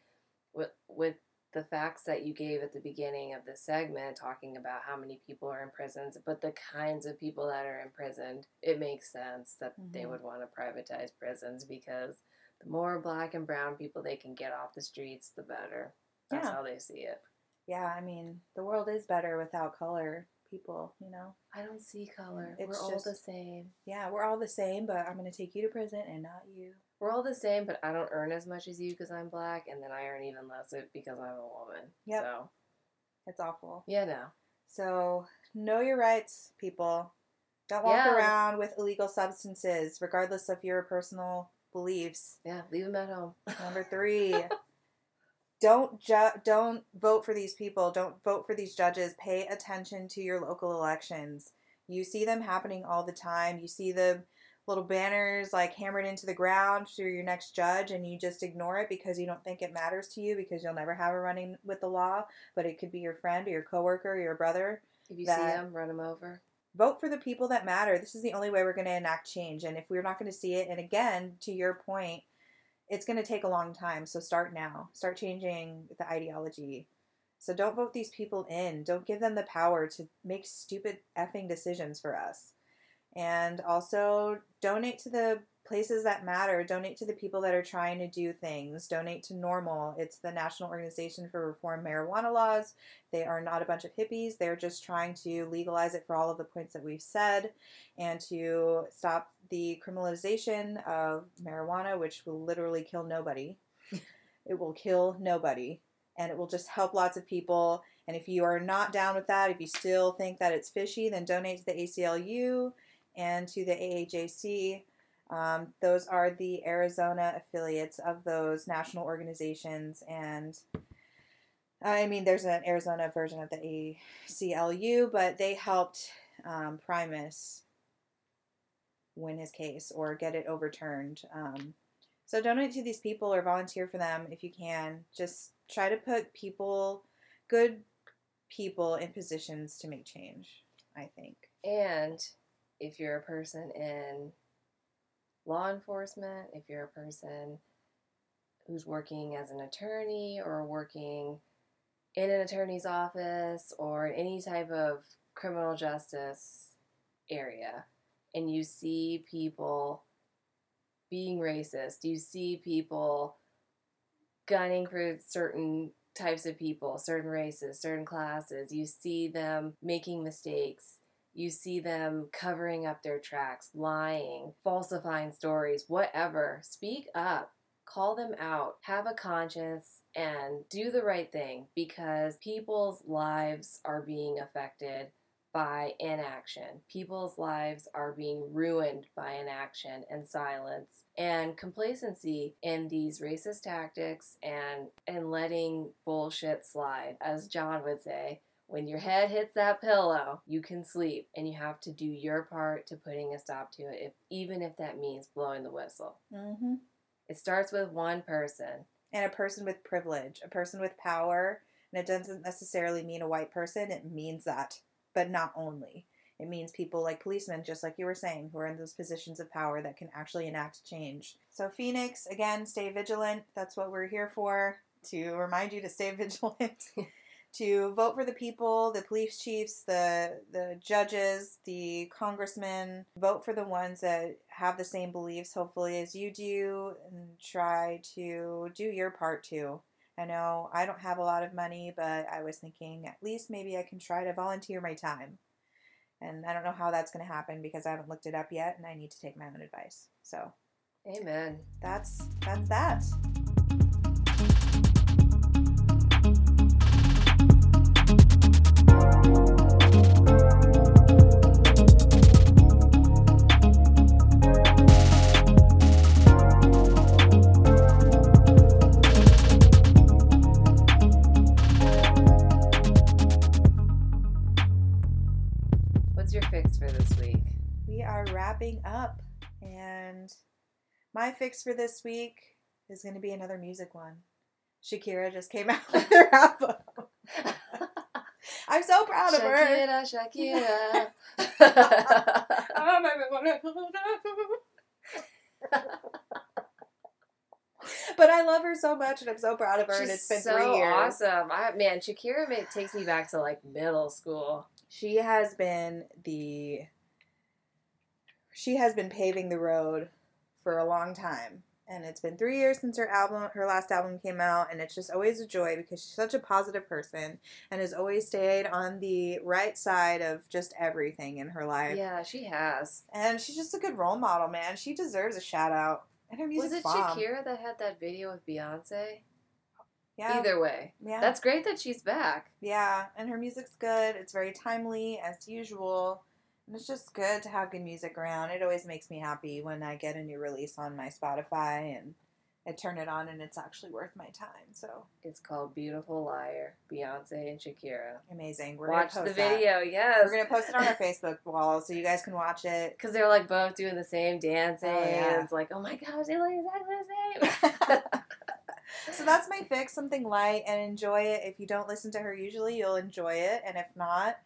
with with the facts that you gave at the beginning of the segment, talking about how many people are in prisons, but the kinds of people that are imprisoned, it makes sense that they Mhm. would want to privatize prisons because the more black and brown people they can get off the streets, the better. That's Yeah. how they see it. Yeah, I mean, the world is better without color people, you know? I don't see color. It's We're all the same. Yeah, we're all the same, but I'm going to take you to prison and not you. We're all the same, but I don't earn as much as you because I'm black, and then I earn even less because I'm a woman. Yep. So, It's awful. yeah, no. So, know your rights, people. Don't walk Yeah. around with illegal substances, regardless of your personal beliefs. Yeah, leave them at home. Number three, don't ju- don't vote for these people. Don't vote for these judges. Pay attention to your local elections. You see them happening all the time. You see the little banners like hammered into the ground to your next judge, and you just ignore it because you don't think it matters to you because you'll never have a running with the law. But it could be your friend or your coworker or your brother. If you see them, run them over. Vote for the people that matter. This is the only way we're going to enact change. And if we're not going to see it, and again, to your point, it's going to take a long time. So start now. Start changing the ideology. So don't vote these people in. Don't give them the power to make stupid effing decisions for us. And also donate to the places that matter. Donate to the people that are trying to do things. Donate to NORML. It's the National Organization for Reform Marijuana Laws. They are not a bunch of hippies. They're just trying to legalize it for all of the points that we've said and to stop the criminalization of marijuana, which will literally kill nobody. it will kill nobody. And it will just help lots of people. And if you are not down with that, if you still think that it's fishy, then donate to the ACLU and to the AAJC. Um, those are the Arizona affiliates of those national organizations. And I mean, there's an Arizona version of the ACLU, but they helped um, Primus win his case or get it overturned. Um, so donate to these people or volunteer for them if you can. Just try to put people, good people, in positions to make change. I think. And if you're a person in law enforcement, if you're a person who's working as an attorney or working in an attorney's office or in any type of criminal justice area and you see people being racist, you see people gunning for certain types of people, certain races, certain classes, you see them making mistakes. You see them covering up their tracks, lying, falsifying stories, whatever. Speak up call them out, have a conscience, and do the right thing because people's lives are being affected by inaction. People's lives are being ruined by inaction and silence and complacency in these racist tactics and and letting bullshit slide. As John would say, when your head hits that pillow, you can sleep and you have to do your part to putting a stop to it, if, even if that means blowing the whistle. Mm-hmm. It starts with one person. And a person with privilege, a person with power. And it doesn't necessarily mean a white person, it means that, but not only. It means people like policemen, just like you were saying, who are in those positions of power that can actually enact change. So, Phoenix, again, stay vigilant. That's what we're here for to remind you to stay vigilant to vote for the people, the police chiefs, the the judges, the congressmen. Vote for the ones that have the same beliefs, hopefully, as you do, and try to do your part too. I know I don't have a lot of money, but I was thinking at least maybe I can try to volunteer my time. And I don't know how that's going to happen because I haven't looked it up yet, and I need to take my own advice. So, amen. That's that's that. My fix for this week is going to be another music one. Shakira just came out with her album. I'm so proud of Shakira, her. Shakira, Shakira. but I love her so much, and I'm so proud of her. She's and it's been so three years. awesome. I, man, Shakira it takes me back to like middle school. She has been the she has been paving the road for a long time. And it's been three years since her album, her last album came out, and it's just always a joy because she's such a positive person and has always stayed on the right side of just everything in her life. Yeah, she has. And she's just a good role model, man. She deserves a shout out. And her music. Was it bomb. Shakira that had that video with Beyonce? Yeah. Either way. Yeah. That's great that she's back. Yeah, and her music's good. It's very timely as usual. It's just good to have good music around. It always makes me happy when I get a new release on my Spotify and I turn it on and it's actually worth my time. So it's called Beautiful Liar, Beyonce and Shakira. Amazing. We're watch the video. That. Yes, we're gonna post it on our Facebook wall so you guys can watch it. Because they're like both doing the same dancing. Oh, yeah. It's like, oh my gosh, they look exactly the same. so that's my fix. Something light and enjoy it. If you don't listen to her usually, you'll enjoy it, and if not,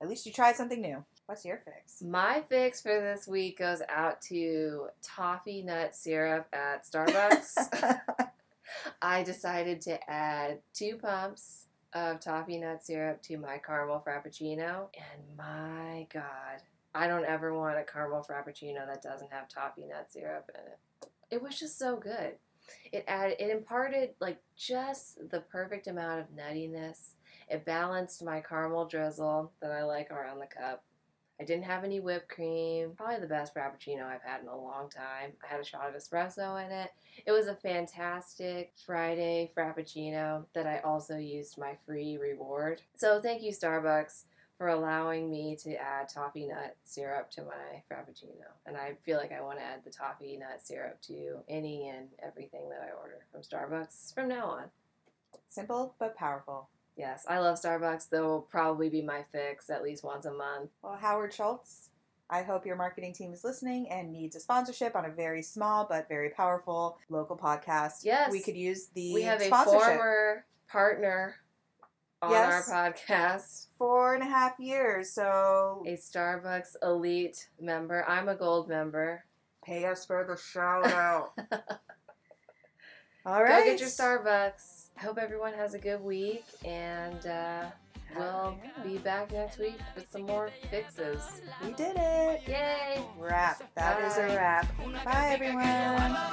at least you tried something new. What's your fix? My fix for this week goes out to toffee nut syrup at Starbucks. I decided to add two pumps of toffee nut syrup to my caramel frappuccino, and my god, I don't ever want a caramel frappuccino that doesn't have toffee nut syrup in it. It was just so good. It added, it imparted like just the perfect amount of nuttiness. It balanced my caramel drizzle that I like around the cup I didn't have any whipped cream. Probably the best Frappuccino I've had in a long time. I had a shot of espresso in it. It was a fantastic Friday Frappuccino that I also used my free reward. So thank you, Starbucks, for allowing me to add toffee nut syrup to my Frappuccino. And I feel like I want to add the toffee nut syrup to any and everything that I order from Starbucks from now on. Simple but powerful. Yes, I love Starbucks. They'll probably be my fix at least once a month. Well, Howard Schultz, I hope your marketing team is listening and needs a sponsorship on a very small but very powerful local podcast. Yes. We could use the We have a former partner on yes. our podcast. Four and a half years, so a Starbucks elite member. I'm a gold member. Pay us for the shout out. All right. Go get your Starbucks. I hope everyone has a good week, and uh, we'll be back next week with some more fixes. We did it! Yay! Wrap. That Bye. is a wrap. Bye, everyone.